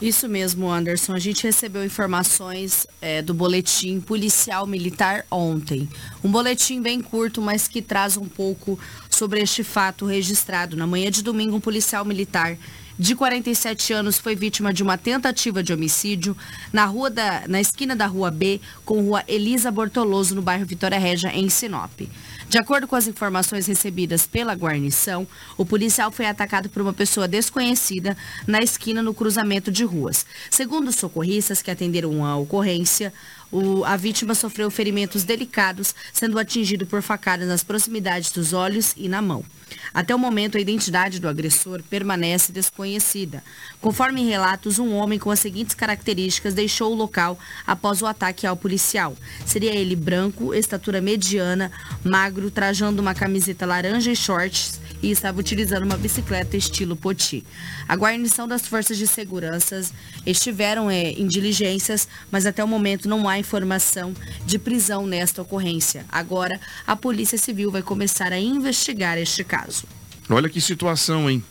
Isso mesmo, Anderson. A gente recebeu informações é, do boletim policial militar ontem. Um boletim bem curto, mas que traz um pouco sobre este fato registrado. Na manhã de domingo, um policial militar de 47 anos, foi vítima de uma tentativa de homicídio na, rua da, na esquina da Rua B com Rua Elisa Bortoloso, no bairro Vitória Régia, em Sinop. De acordo com as informações recebidas pela guarnição, o policial foi atacado por uma pessoa desconhecida na esquina no cruzamento de ruas. Segundo socorristas que atenderam a ocorrência, o, a vítima sofreu ferimentos delicados, sendo atingido por facadas nas proximidades dos olhos e na mão. Até o momento, a identidade do agressor permanece desconhecida. Conforme relatos, um homem com as seguintes características deixou o local após o ataque ao policial. Seria ele branco, estatura mediana, magro, trajando uma camiseta laranja e shorts e estava utilizando uma bicicleta estilo poti. A guarnição das forças de segurança estiveram é, em diligências, mas até o momento não há informação de prisão nesta ocorrência. Agora, a Polícia Civil vai começar a investigar este caso. Olha que situação, hein?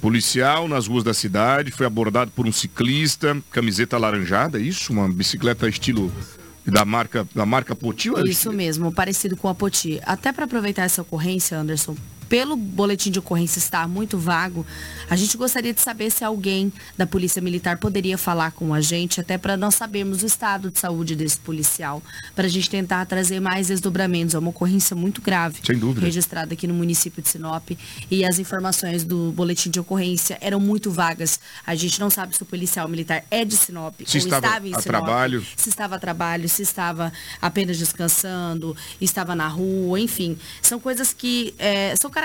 Policial nas ruas da cidade foi abordado por um ciclista, camiseta alaranjada, isso? Uma bicicleta estilo da marca da marca Poti? Isso mesmo, parecido com a Poti. Até para aproveitar essa ocorrência, Anderson, pelo boletim de ocorrência estar muito vago, a gente gostaria de saber se alguém da Polícia Militar poderia falar com a gente, até para nós sabermos o estado de saúde desse policial, para a gente tentar trazer mais desdobramentos. É uma ocorrência muito grave, Sem dúvida. registrada aqui no município de Sinop, e as informações do boletim de ocorrência eram muito vagas. A gente não sabe se o policial militar é de Sinop se ou estava estava em Sinop, trabalho. se estava a trabalho, se estava apenas descansando, estava na rua, enfim. São coisas que é, são características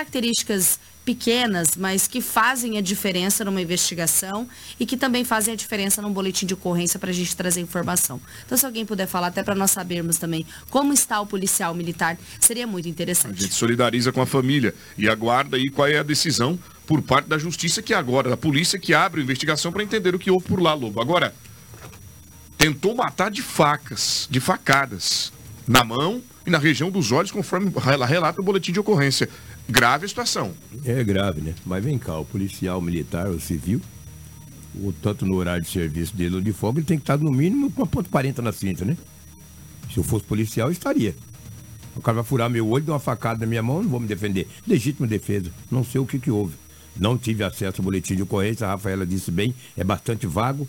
pequenas, mas que fazem a diferença numa investigação e que também fazem a diferença num boletim de ocorrência para a gente trazer informação. Então, se alguém puder falar, até para nós sabermos também como está o policial militar, seria muito A interessante. gente solidariza com a família e aguarda aí qual é a decisão por parte da justiça que agora, da polícia que abre a investigação para entender o que houve por lá, Lobo. Agora, tentou matar de facas, de facadas, na mão e na região dos olhos, conforme rela- relata o boletim de ocorrência. Grave a situação. É grave, né? Mas vem cá, o policial militar, o civil, o, tanto no horário de serviço dele ou de folga, ele tem que estar no mínimo com uma ponto 40 na cinta, né? Se eu fosse policial, eu estaria. O cara vai furar meu olho, dar uma facada na minha mão, não vou me defender. Legítima defesa. Não sei o que, que houve. Não tive acesso ao boletim de ocorrência, a Rafaela disse bem, é bastante vago.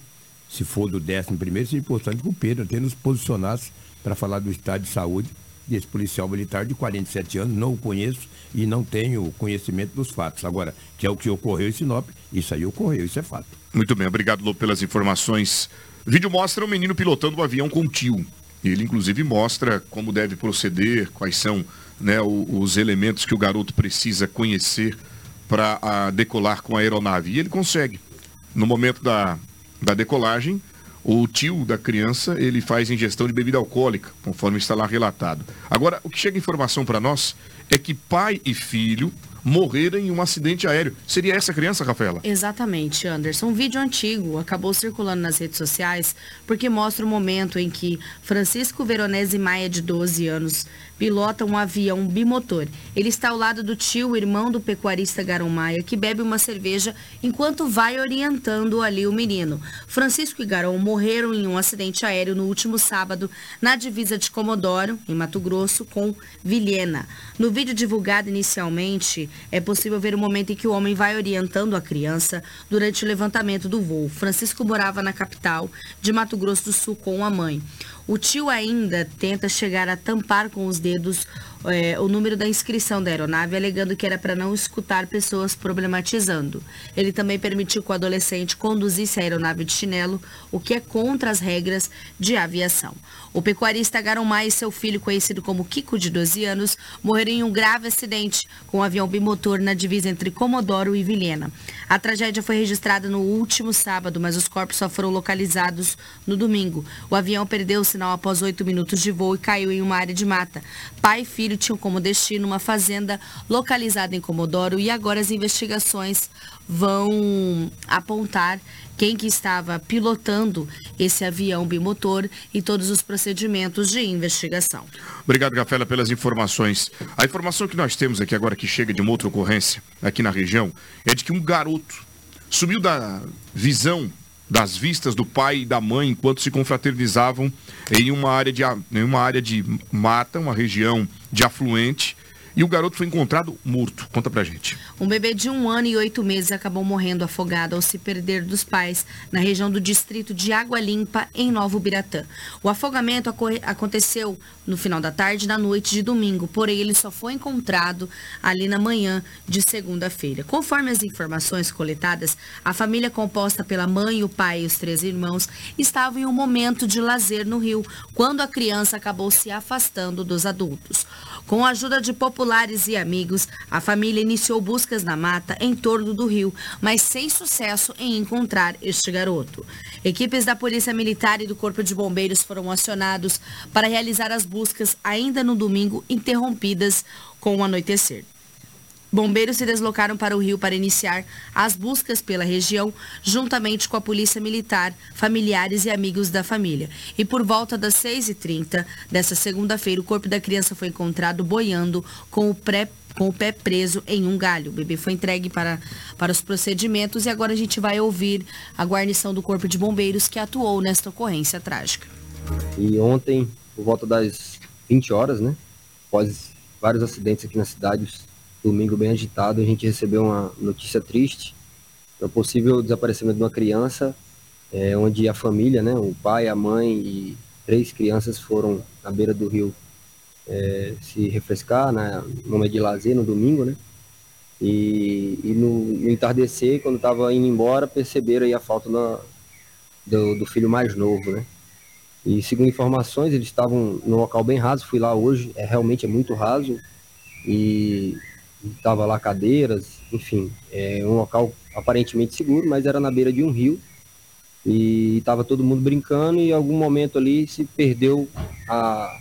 Se for do décimo primeiro, seria importante que o Pedro até nos posicionasse para falar do estado de saúde desse policial militar de 47 anos, não o conheço e não tenho conhecimento dos fatos. Agora, que é o que ocorreu em Sinop, isso aí ocorreu, isso é fato. Muito bem, obrigado, Lô, pelas informações. O vídeo mostra um menino pilotando um avião com tio. Ele, inclusive, mostra como deve proceder, quais são né, os elementos que o garoto precisa conhecer para decolar com a aeronave. E ele consegue. No momento da, da decolagem, o tio da criança ele faz ingestão de bebida alcoólica, conforme está lá relatado. Agora, o que chega informação para nós é que pai e filho morreram em um acidente aéreo. Seria essa criança, Rafaela? Exatamente, Anderson. Um vídeo antigo acabou circulando nas redes sociais porque mostra o momento em que Francisco Veronese Maia, de 12 anos, pilota um avião bimotor. Ele está ao lado do tio, irmão do pecuarista Garon Maia, que bebe uma cerveja enquanto vai orientando ali o menino. Francisco e Garon morreram em um acidente aéreo no último sábado na divisa de Comodoro, em Mato Grosso, com Vilhena. No vídeo divulgado inicialmente, é possível ver o momento em que o homem vai orientando a criança durante o levantamento do voo. Francisco morava na capital de Mato Grosso do Sul com a mãe. O tio ainda tenta chegar a tampar com os dedos é, o número da inscrição da aeronave, alegando que era para não escutar pessoas problematizando. Ele também permitiu que o adolescente conduzisse a aeronave de chinelo, o que é contra as regras de aviação. O pecuarista Garomai e seu filho, conhecido como Kiko, de 12 anos, morreram em um grave acidente com um avião bimotor na divisa entre Comodoro e Vilhena. A tragédia foi registrada no último sábado, mas os corpos só foram localizados no domingo. O avião perdeu o sinal após oito minutos de voo e caiu em uma área de mata. Pai e filho filho tinham como destino uma fazenda localizada em Comodoro e agora as investigações vão apontar quem que estava pilotando esse avião bimotor e todos os procedimentos de investigação. Obrigado, Gafela, pelas informações. A informação que nós temos aqui agora, que chega de uma outra ocorrência aqui na região, é de que um garoto sumiu da visão das vistas do pai e da mãe enquanto se confraternizavam em uma área de, em uma área de mata, uma região de afluente, e o garoto foi encontrado morto. Conta pra gente. Um bebê de um ano e oito meses acabou morrendo afogado ao se perder dos pais na região do distrito de Água Limpa, em Novo Biratã. O afogamento aconteceu no final da tarde e na noite de domingo, porém ele só foi encontrado ali na manhã de segunda-feira. Conforme as informações coletadas, a família composta pela mãe, o pai e os três irmãos estavam em um momento de lazer no rio, quando a criança acabou se afastando dos adultos. Com a ajuda de populares e amigos, a família iniciou buscas na mata em torno do rio, mas sem sucesso em encontrar este garoto. Equipes da Polícia Militar e do Corpo de Bombeiros foram acionados para realizar as buscas ainda no domingo, interrompidas com o anoitecer. Bombeiros se deslocaram para o rio para iniciar as buscas pela região, juntamente com a Polícia Militar, familiares e amigos da família. E por volta das 6h30 dessa segunda-feira, o corpo da criança foi encontrado boiando com o pré com o pé preso em um galho. O bebê foi entregue para, para os procedimentos e agora a gente vai ouvir a guarnição do Corpo de Bombeiros que atuou nesta ocorrência trágica. E ontem, por volta das 20 horas, né? Após vários acidentes aqui na cidade, domingo bem agitado, a gente recebeu uma notícia triste do possível desaparecimento de uma criança, é, onde a família, né, o pai, a mãe e três crianças foram na beira do rio é, se refrescar, né, no momento de lazer, no domingo, né, e, e no, no, entardecer, quando estava indo embora, perceberam a falta do, do, do filho mais novo, né, e segundo informações, eles estavam no local bem raso, fui lá hoje, é realmente é muito raso, e Tava lá cadeiras, enfim, é um local aparentemente seguro, mas era na beira de um rio e estava todo mundo brincando e em algum momento ali se perdeu a,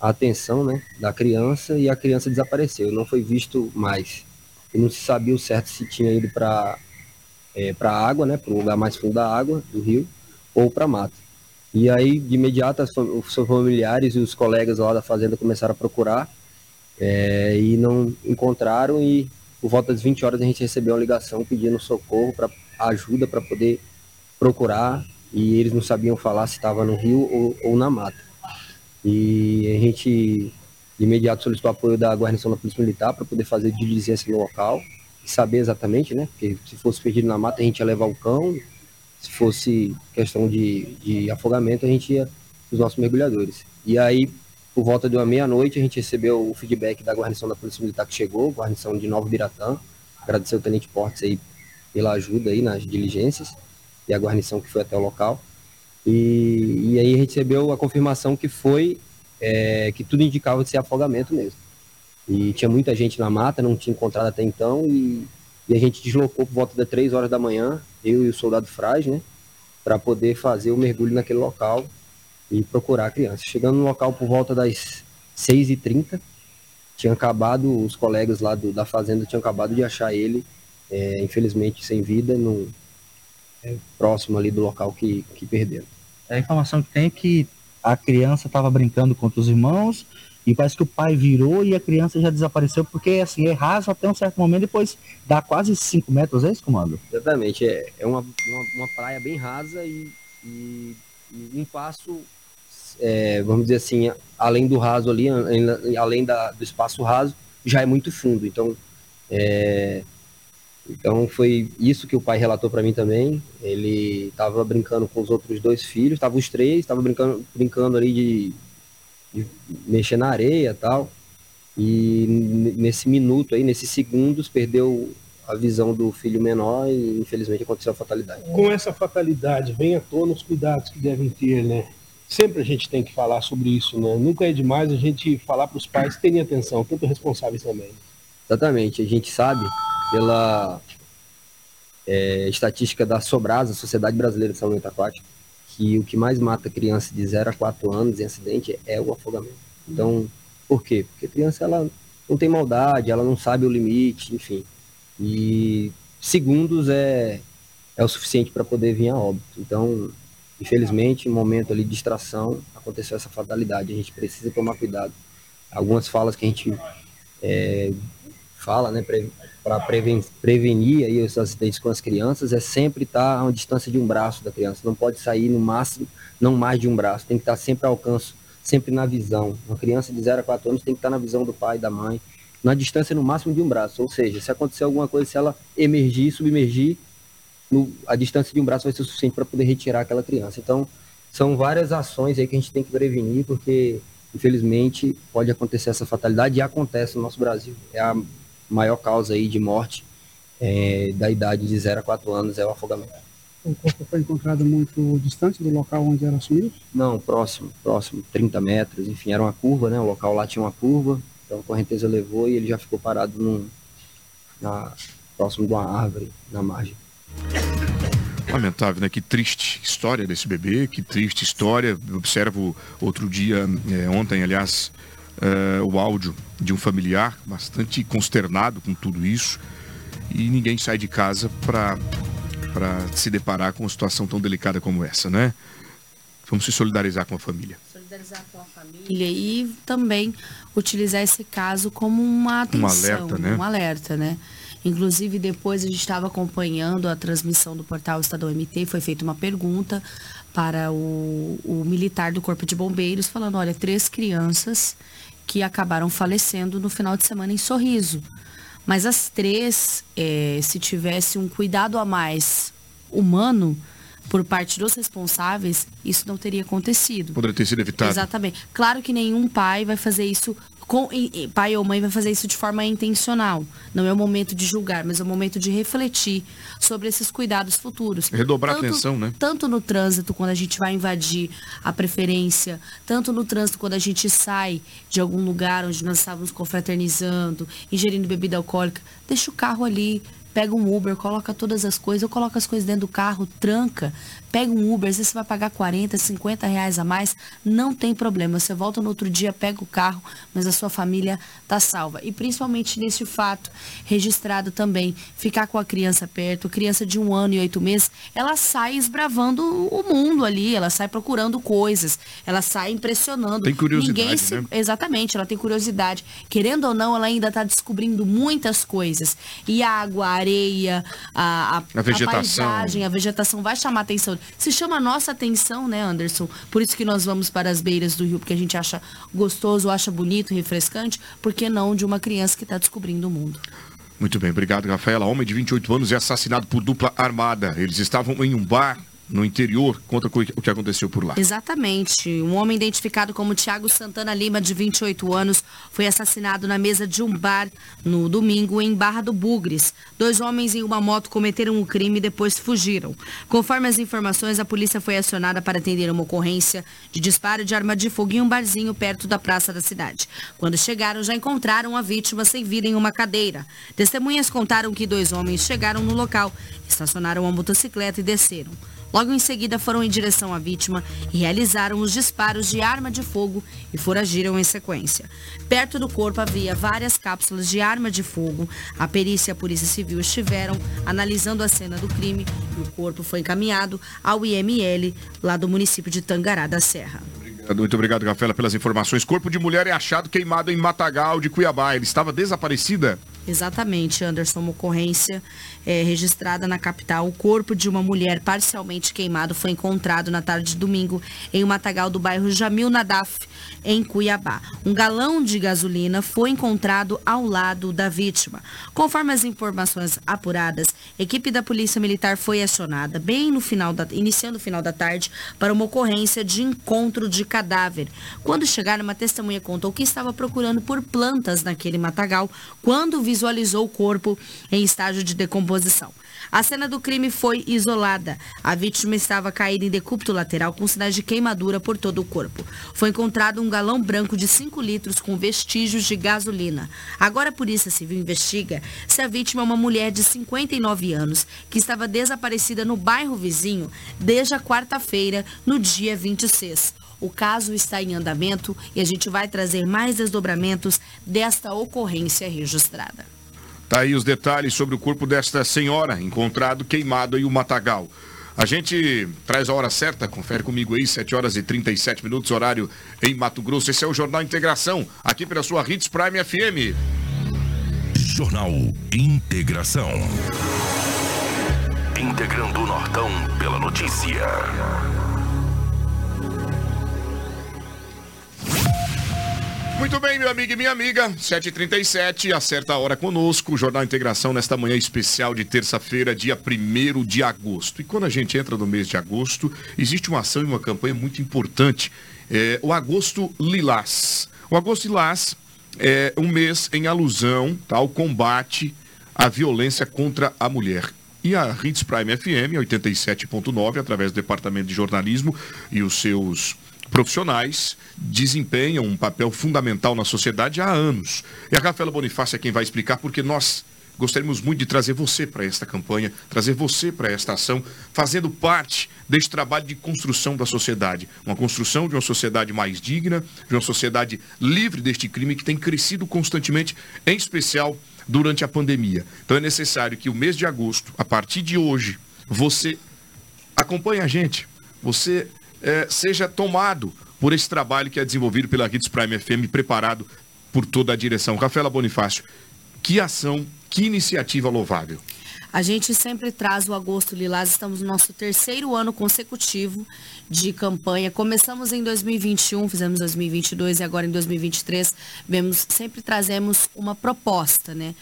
a atenção né, da criança e a criança desapareceu, não foi visto mais. E não se sabia o certo se tinha ido para é, a água, né, para o lugar mais fundo da água, do rio, ou para mata. E aí, de imediato, os familiares e os colegas lá da fazenda começaram a procurar é, e não encontraram e por volta das 20 horas a gente recebeu uma ligação pedindo socorro para ajuda para poder procurar e eles não sabiam falar se estava no rio ou, ou, na mata. E a gente de imediato solicitou apoio da guarnição da Polícia Militar para poder fazer diligência no local e saber exatamente, né? Porque se fosse perdido na mata a gente ia levar o cão, se fosse questão de, de afogamento a gente ia os nossos mergulhadores. E aí por volta de uma meia-noite, a gente recebeu o feedback da guarnição da Polícia Militar que chegou, guarnição de Nova Biratã. Agradecer ao Tenente Portes aí pela ajuda aí nas diligências e a guarnição que foi até o local. E, e aí recebeu a confirmação que foi, é, que tudo indicava de ser afogamento mesmo. E tinha muita gente na mata, não tinha encontrado até então, e, e a gente deslocou por volta das 3 horas da manhã, eu e o soldado Fraz, né, para poder fazer o mergulho naquele local e procurar a criança. Chegando no local por volta das 6h30, tinha acabado, os colegas lá do, da fazenda tinham acabado de achar ele, é, infelizmente sem vida, no, é, próximo ali do local que, que perderam. A informação que tem é que a criança estava brincando contra os irmãos e parece que o pai virou e a criança já desapareceu, porque assim, é raso até um certo momento, depois dá quase 5 metros, é isso, comando? Exatamente, é, é uma, uma, uma praia bem rasa e, e, e um passo é, vamos dizer assim, além do raso ali, além da, do espaço raso, já é muito fundo. Então, é, então foi isso que o pai relatou para mim também. Ele estava brincando com os outros dois filhos, estavam os três, estava brincando, brincando ali de, de mexer na areia tal. E nesse minuto aí, nesses segundos, perdeu a visão do filho menor e infelizmente aconteceu a fatalidade. Com essa fatalidade, vem à tona os cuidados que devem ter, né? Sempre a gente tem que falar sobre isso, né? Nunca é demais a gente falar para os pais terem atenção, tanto responsáveis também. Exatamente, a gente sabe pela é, estatística da Sobrasa, Sociedade Brasileira de Saúde Aquática, que o que mais mata criança de 0 a 4 anos em acidente é o afogamento. Então, por quê? Porque a criança ela não tem maldade, ela não sabe o limite, enfim. E segundos é, é o suficiente para poder vir a óbito. Então, Infelizmente, em momento ali de distração, aconteceu essa fatalidade. A gente precisa tomar cuidado. Algumas falas que a gente é, fala, né, para preven prevenir aí os acidentes com as crianças, é sempre estar a uma distância de um braço da criança. Não pode sair no máximo, não mais de um braço. Tem que estar sempre ao alcance, sempre na visão. Uma criança de 0 a 4 anos tem que estar na visão do pai da mãe, na distância no máximo de um braço. Ou seja, se acontecer alguma coisa, se ela emergir, submergir, no, a distância de um braço vai ser suficiente para poder retirar aquela criança. Então, são várias ações aí que a gente tem que prevenir, porque, infelizmente, pode acontecer essa fatalidade e acontece no nosso Brasil. É a maior causa aí de morte é, da idade de 0 a 4 anos, é o afogamento. O corpo foi encontrado muito distante do local onde era assumido? Não, próximo, próximo, 30 metros, enfim, era uma curva, né? O local lá tinha uma curva, então a correnteza levou e ele já ficou parado num, na, próximo de uma árvore, na margem. Lamentável, né? Que triste história desse bebê, que triste história. observo outro dia, é, ontem, aliás, é, o áudio de um familiar bastante consternado com tudo isso. E ninguém sai de casa para se deparar com uma situação tão delicada como essa, né? Vamos se solidarizar com a família. Solidarizar com a família e também utilizar esse caso como uma atenção, um alerta, né? Um alerta, né? Inclusive, depois a gente estava acompanhando a transmissão do portal Estadão MT, foi feita uma pergunta para o, o militar do Corpo de Bombeiros, falando, olha, três crianças que acabaram falecendo no final de semana em Sorriso. Mas as três, é, se tivesse um cuidado a mais humano, por parte dos responsáveis, isso não teria acontecido. Poderia ter sido evitado. Exatamente. Claro que nenhum pai vai fazer isso com, pai ou mãe vai fazer isso de forma intencional. Não é o momento de julgar, mas é o momento de refletir sobre esses cuidados futuros. Redobrar tanto, atenção, né? Tanto no trânsito, quando a gente vai invadir a preferência, tanto no trânsito, quando a gente sai de algum lugar onde nós estávamos confraternizando, ingerindo bebida alcoólica, deixa o carro ali, pega um Uber, coloca todas as coisas, ou coloca as coisas dentro do carro, tranca, pega um Uber, às vezes você vai pagar 40, 50 reais a mais, não tem problema. Você volta no outro dia, pega o carro, mas a sua família tá salva. E principalmente nesse fato registrado também, ficar com a criança perto, criança de um ano e oito meses, ela sai esbravando o mundo ali, ela sai procurando coisas, ela sai impressionando. Tem curiosidade, Ninguém se... né? Exatamente, ela tem curiosidade. Querendo ou não, ela ainda está descobrindo muitas coisas. E a água, a areia, a, a, a vegetação. a paisagem, a vegetação vai chamar atenção se chama a nossa atenção, né, Anderson? Por isso que nós vamos para as beiras do rio, porque a gente acha gostoso, acha bonito, refrescante, por que não de uma criança que está descobrindo o mundo? Muito bem, obrigado, Rafaela. Homem de 28 anos é assassinado por dupla armada. Eles estavam em um bar no interior. Conta co- o que aconteceu por lá. Exatamente. Um homem identificado como Tiago Santana Lima, de 28 anos, foi assassinado na mesa de um bar no domingo em Barra do Bugres. Dois homens em uma moto cometeram o crime e depois fugiram. Conforme as informações, a polícia foi acionada para atender uma ocorrência de disparo de arma de fogo em um barzinho perto da praça da cidade. Quando chegaram, já encontraram a vítima sem vida em uma cadeira. Testemunhas contaram que dois homens chegaram no local, estacionaram a motocicleta e desceram. Logo em seguida foram em direção à vítima e realizaram os disparos de arma de fogo e foragiram em sequência. Perto do corpo havia várias cápsulas de arma de fogo. A perícia e a Polícia Civil estiveram analisando a cena do crime e o corpo foi encaminhado ao IML lá do município de Tangará da Serra. Muito obrigado, Rafaela, pelas informações. Corpo de mulher é achado queimado em Matagal de Cuiabá. Ele estava desaparecida? Exatamente, Anderson, uma ocorrência é, registrada na capital. O corpo de uma mulher parcialmente queimado foi encontrado na tarde de domingo em um matagal do bairro Jamil Nadaf, em Cuiabá. Um galão de gasolina foi encontrado ao lado da vítima. Conforme as informações apuradas, equipe da Polícia Militar foi acionada bem no final da, iniciando o final da tarde para uma ocorrência de encontro de cadáver. Quando chegaram, uma testemunha contou que estava procurando por plantas naquele matagal quando visualizou o corpo em estágio de decomposição. A cena do crime foi isolada. A vítima estava caída em decúbito lateral com sinais de queimadura por todo o corpo. Foi encontrado um galão branco de 5 litros com vestígios de gasolina. Agora a Polícia Civil investiga se a vítima é uma mulher de 59 anos que estava desaparecida no bairro vizinho desde a quarta-feira, no dia 26. O caso está em andamento e a gente vai trazer mais desdobramentos desta ocorrência registrada. Tá aí os detalhes sobre o corpo desta senhora encontrado queimado em o Matagal. A gente traz a hora certa, confere comigo aí, 7 horas e 37 minutos, horário em Mato Grosso. Esse é o Jornal Integração, aqui pela sua Hits Prime FM. Jornal Integração. Integrando o Nortão pela notícia. Muito bem, meu amigo e minha amiga, 7h37, acerta a hora conosco, o Jornal Integração nesta manhã especial de terça-feira, dia 1 de agosto. E quando a gente entra no mês de agosto, existe uma ação e uma campanha muito importante, é, o Agosto Lilás. O Agosto Lilás é um mês em alusão tá, ao combate à violência contra a mulher. E a Hits Prime FM 87.9, através do Departamento de Jornalismo e os seus profissionais, desempenham um papel fundamental na sociedade há anos. E a Rafaela Bonifácio é quem vai explicar, porque nós gostaríamos muito de trazer você para esta campanha, trazer você para esta ação, fazendo parte deste trabalho de construção da sociedade. Uma construção de uma sociedade mais digna, de uma sociedade livre deste crime que tem crescido constantemente, em especial durante a pandemia. Então é necessário que o mês de agosto, a partir de hoje, você acompanhe a gente, você eh, seja tomado por esse trabalho que é desenvolvido pela Hits Prime FM, preparado por toda a direção. Rafaela Bonifácio, que ação, que iniciativa louvável. A gente sempre traz o Agosto Lilás, estamos no nosso terceiro ano consecutivo de campanha. Começamos em 2021, fizemos 2022 e agora em 2023, vemos, sempre trazemos uma proposta, né?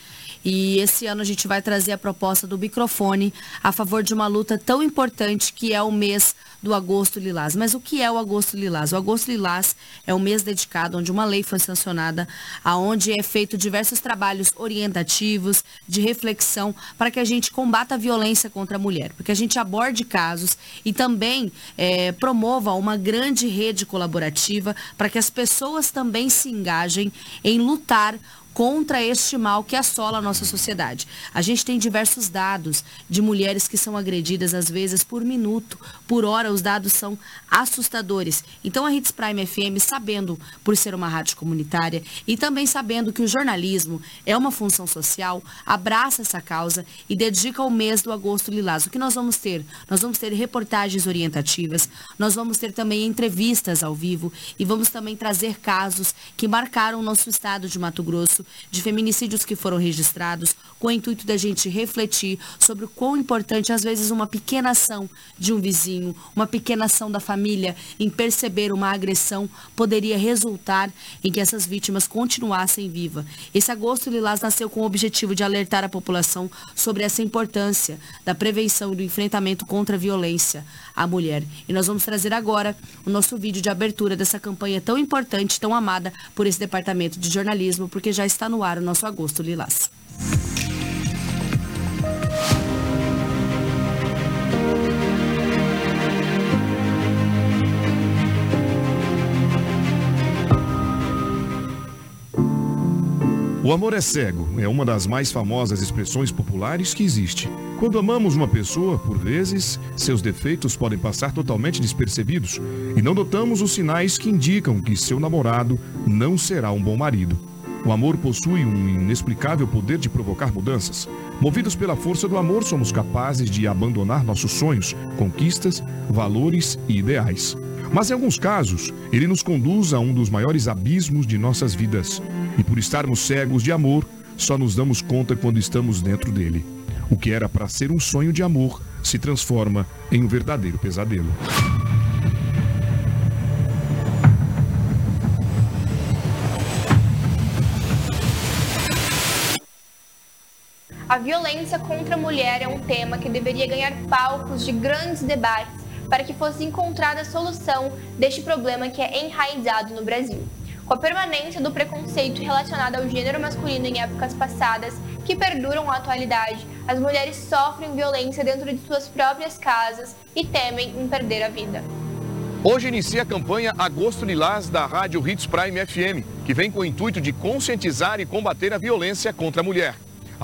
E esse ano a gente vai trazer a proposta do microfone a favor de uma luta tão importante que é o mês do Agosto Lilás. Mas o que é o Agosto Lilás? O Agosto Lilás é um mês dedicado onde uma lei foi sancionada, aonde é feito diversos trabalhos orientativos, de reflexão, para que a gente combata a violência contra a mulher, porque a gente aborde casos e também é, promova uma grande rede colaborativa para que as pessoas também se engajem em lutar contra este mal que assola a nossa sociedade. A gente tem diversos dados de mulheres que são agredidas às vezes por minuto, por hora, os dados são assustadores. Então a Hits Prime FM, sabendo por ser uma rádio comunitária e também sabendo que o jornalismo é uma função social, abraça essa causa e dedica o mês do agosto lilás. O que nós vamos ter? Nós vamos ter reportagens orientativas, nós vamos ter também entrevistas ao vivo e vamos também trazer casos que marcaram o nosso estado de Mato Grosso de feminicídios que foram registrados, com o intuito da gente refletir sobre o quão importante, às vezes, uma pequena ação de um vizinho, uma pequena ação da família em perceber uma agressão poderia resultar em que essas vítimas continuassem vivas. Esse Agosto Lilás nasceu com o objetivo de alertar a população sobre essa importância da prevenção e do enfrentamento contra a violência à mulher. E nós vamos trazer agora o nosso vídeo de abertura dessa campanha tão importante, tão amada por esse departamento de jornalismo, porque já está no ar o nosso Agosto Lilás. O amor é cego é uma das mais famosas expressões populares que existe. Quando amamos uma pessoa, por vezes, seus defeitos podem passar totalmente despercebidos e não notamos os sinais que indicam que seu namorado não será um bom marido. O amor possui um inexplicável poder de provocar mudanças. Movidos pela força do amor, somos capazes de abandonar nossos sonhos, conquistas, valores e ideais. Mas em alguns casos, ele nos conduz a um dos maiores abismos de nossas vidas. E por estarmos cegos de amor, só nos damos conta quando estamos dentro dele. O que era para ser um sonho de amor se transforma em um verdadeiro pesadelo. A violência contra a mulher é um tema que deveria ganhar palcos de grandes debates para que fosse encontrada a solução deste problema que é enraizado no Brasil. Com a permanência do preconceito relacionado ao gênero masculino em épocas passadas, que perduram à atualidade, as mulheres sofrem violência dentro de suas próprias casas e temem em perder a vida. Hoje inicia a campanha Agosto Lilás da Rádio Hits Prime FM, que vem com o intuito de conscientizar e combater a violência contra a mulher.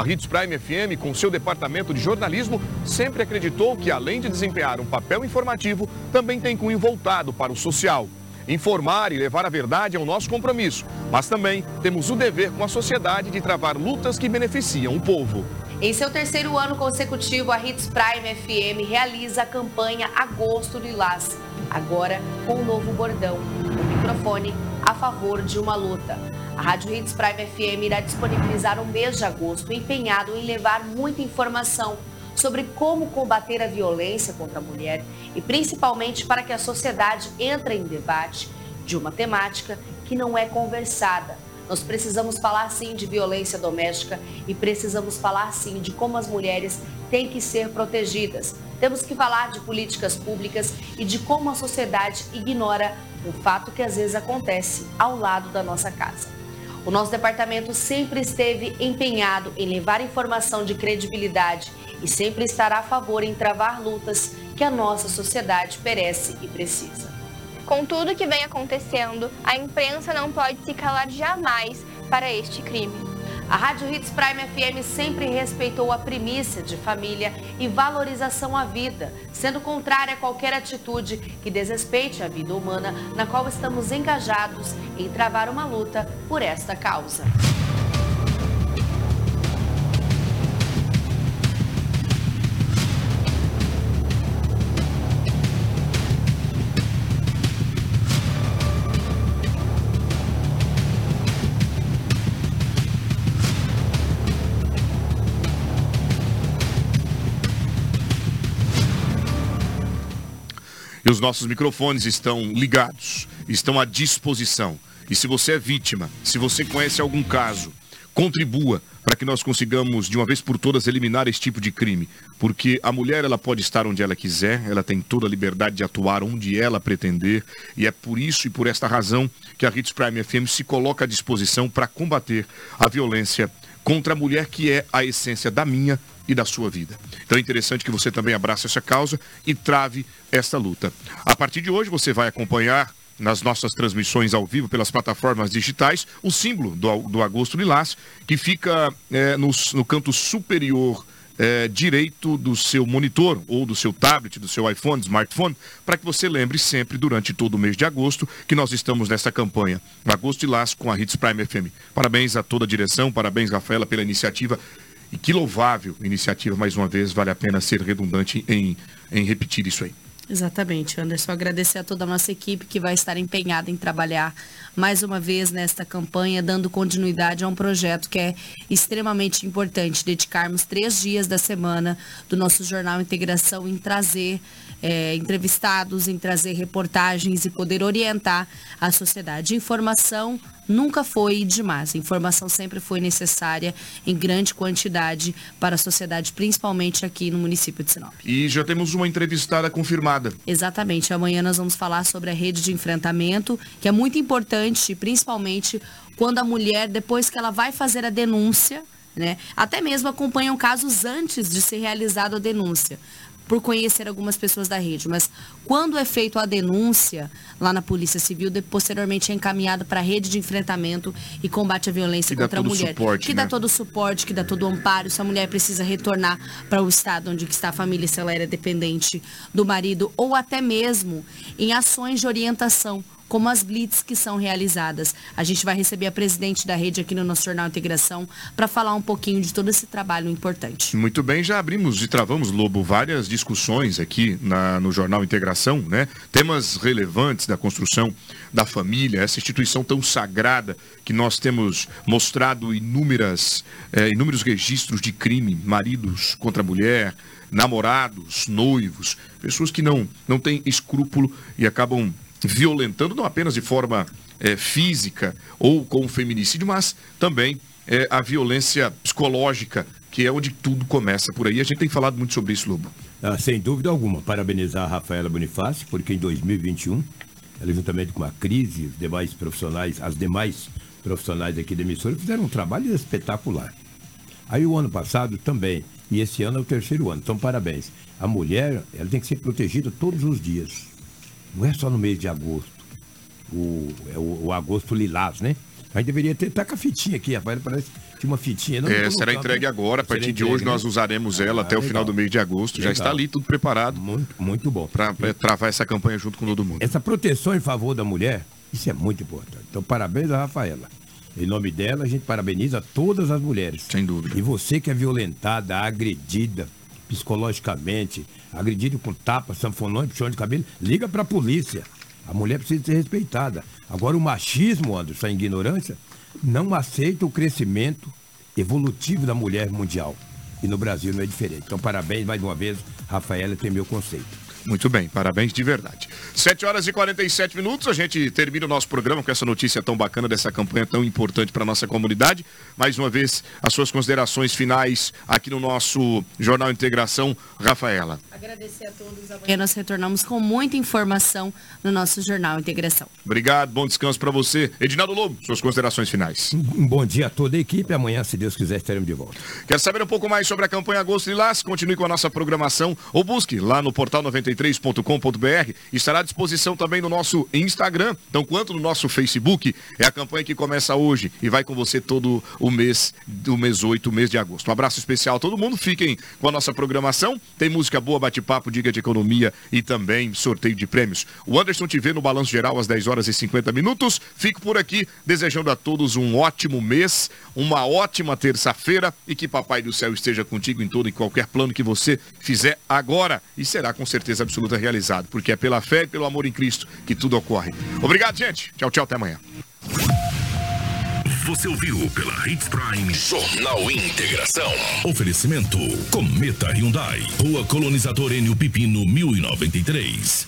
A Hits Prime FM, com seu departamento de jornalismo, sempre acreditou que, além de desempenhar um papel informativo, também tem cunho voltado para o social. Informar e levar a verdade é o nosso compromisso, mas também temos o dever com a sociedade de travar lutas que beneficiam o povo. Em seu terceiro ano consecutivo, a Hits Prime FM realiza a campanha Agosto Lilás, agora com um novo bordão, microfone a favor de uma luta. A Rádio Hits Prime FM irá disponibilizar um mês de agosto empenhado em levar muita informação sobre como combater a violência contra a mulher e principalmente para que a sociedade entre em debate de uma temática que não é conversada. Nós precisamos falar sim de violência doméstica e precisamos falar sim de como as mulheres têm que ser protegidas. Temos que falar de políticas públicas e de como a sociedade ignora o fato que às vezes acontece ao lado da nossa casa. O nosso departamento sempre esteve empenhado em levar informação de credibilidade e sempre estará a favor em travar lutas que a nossa sociedade perece e precisa. Com tudo que vem acontecendo, a imprensa não pode se calar jamais para este crime. A Rádio Hits Prime FM sempre respeitou a primícia de família e valorização à vida, sendo contrária a qualquer atitude que desrespeite a vida humana, na qual estamos engajados em travar uma luta por esta causa. Os nossos microfones estão ligados, estão à disposição. E se você é vítima, se você conhece algum caso, contribua para que nós consigamos de uma vez por todas eliminar esse tipo de crime, porque a mulher ela pode estar onde ela quiser, ela tem toda a liberdade de atuar onde ela pretender, e é por isso e por esta razão que a Hits Prime FM se coloca à disposição para combater a violência contra a mulher que é a essência da minha e da sua vida. Então é interessante que você também abrace essa causa e trave essa luta. A partir de hoje você vai acompanhar nas nossas transmissões ao vivo pelas plataformas digitais o símbolo do, do Agosto Lilás, que fica é, no, no canto superior é, direito do seu monitor ou do seu tablet, do seu iPhone, smartphone, para que você lembre sempre durante todo o mês de agosto que nós estamos nessa campanha. Agosto Lilás com a Hits Prime FM. Parabéns a toda a direção, parabéns, Rafaela, pela iniciativa. E que louvável iniciativa, mais uma vez, vale a pena ser redundante em, em repetir isso aí. Exatamente, Anderson. Agradecer a toda a nossa equipe que vai estar empenhada em trabalhar mais uma vez nesta campanha, dando continuidade a um projeto que é extremamente importante. Dedicarmos três dias da semana do nosso Jornal Integração em trazer é, entrevistados, em trazer reportagens e poder orientar a sociedade. Informação nunca foi demais. Informação sempre foi necessária em grande quantidade para a sociedade, principalmente aqui no município de Sinop. E já temos uma entrevistada confirmada. Exatamente. Amanhã nós vamos falar sobre a rede de enfrentamento, que é muito importante, principalmente quando a mulher, depois que ela vai fazer a denúncia, né, até mesmo acompanham casos antes de ser realizada a denúncia por conhecer algumas pessoas da rede, mas quando é feita a denúncia lá na Polícia Civil, posteriormente é encaminhado para a rede de enfrentamento e combate à violência que contra a mulher, suporte, que né? dá todo o suporte, que dá todo o amparo, se a mulher precisa retornar para o estado onde está a família, se ela era dependente do marido, ou até mesmo em ações de orientação como as blitz que são realizadas. A gente vai receber a presidente da rede aqui no nosso Jornal Integração para falar um pouquinho de todo esse trabalho importante. Muito bem, já abrimos e travamos, Lobo, várias discussões aqui na, no Jornal Integração, né? Temas relevantes da construção da família, essa instituição tão sagrada que nós temos mostrado inúmeras, eh, inúmeros registros de crime, maridos contra a mulher, namorados, noivos, pessoas que não, não têm escrúpulo e acabam violentando não apenas de forma eh, física ou com feminicídio, mas também eh, a violência psicológica, que é onde tudo começa por aí. A gente tem falado muito sobre isso, Lobo. Ah, sem dúvida alguma, parabenizar a Rafaela Bonifácio, porque em 2021, ela juntamente com a Crise, os demais profissionais, as demais profissionais aqui da emissora, fizeram um trabalho espetacular. Aí o ano passado também, e esse ano é o terceiro ano, então parabéns. A mulher, ela tem que ser protegida todos os dias. Não é só no mês de agosto. O, é o, o agosto lilás, né? Mas deveria ter, tá com a fitinha aqui, rapaz, parece que tinha uma fitinha. Não, É, não será entregue agora. A partir de entregue, hoje nós né? usaremos ela Ah, até o legal. final do mês de agosto. Já Legal. está ali tudo preparado. Muito, muito bom. Para travar essa campanha junto com todo mundo. Essa proteção em favor da mulher, isso é muito importante. Então, parabéns a Rafaela. Em nome dela, a gente parabeniza todas as mulheres. Sem dúvida. E você que é violentada, agredida psicologicamente, agredida com tapa, sanfonão, puxão de cabelo, liga para a polícia. A mulher precisa ser respeitada. Agora, o machismo, Anderson, a ignorância, não aceita o crescimento evolutivo da mulher mundial. E no Brasil não é diferente. Então, parabéns mais uma vez, Rafaela, tem meu conceito. Muito bem, parabéns de verdade. 7 horas e 47 minutos, a gente termina o nosso programa com essa notícia tão bacana dessa campanha tão importante para nossa comunidade. Mais uma vez, as suas considerações finais aqui no nosso Jornal Integração, Rafaela. Agradecer a todos. Amanhã nós retornamos com muita informação no nosso Jornal Integração. Obrigado, bom descanso para você. Edinaldo Lobo, suas considerações finais. Um bom dia a toda a equipe. Amanhã, se Deus quiser, estaremos de volta. Quer saber um pouco mais sobre a campanha Agosto Lilás? Continue com a nossa programação ou busque lá no portal 93.com.br. Estará à disposição também no nosso Instagram, então quanto no nosso Facebook. É a campanha que começa hoje e vai com você todo o mês, do mês 8, o mês de agosto. Um abraço especial a todo mundo. Fiquem com a nossa programação. Tem música boa, bate-papo, dica de economia e também sorteio de prêmios. O Anderson te vê no Balanço Geral às 10 horas e 50 minutos. Fico por aqui desejando a todos um ótimo mês, uma ótima terça-feira e que Papai do Céu esteja contigo em todo e qualquer plano que você fizer agora e será com certeza absoluta realizado, porque é pela fé e pelo amor em Cristo que tudo ocorre. Obrigado, gente. Tchau, tchau, até amanhã. Você ouviu pela Hits Prime Jornal Integração. Oferecimento Cometa Hyundai. Rua Colonizador Enio Pipino 1093.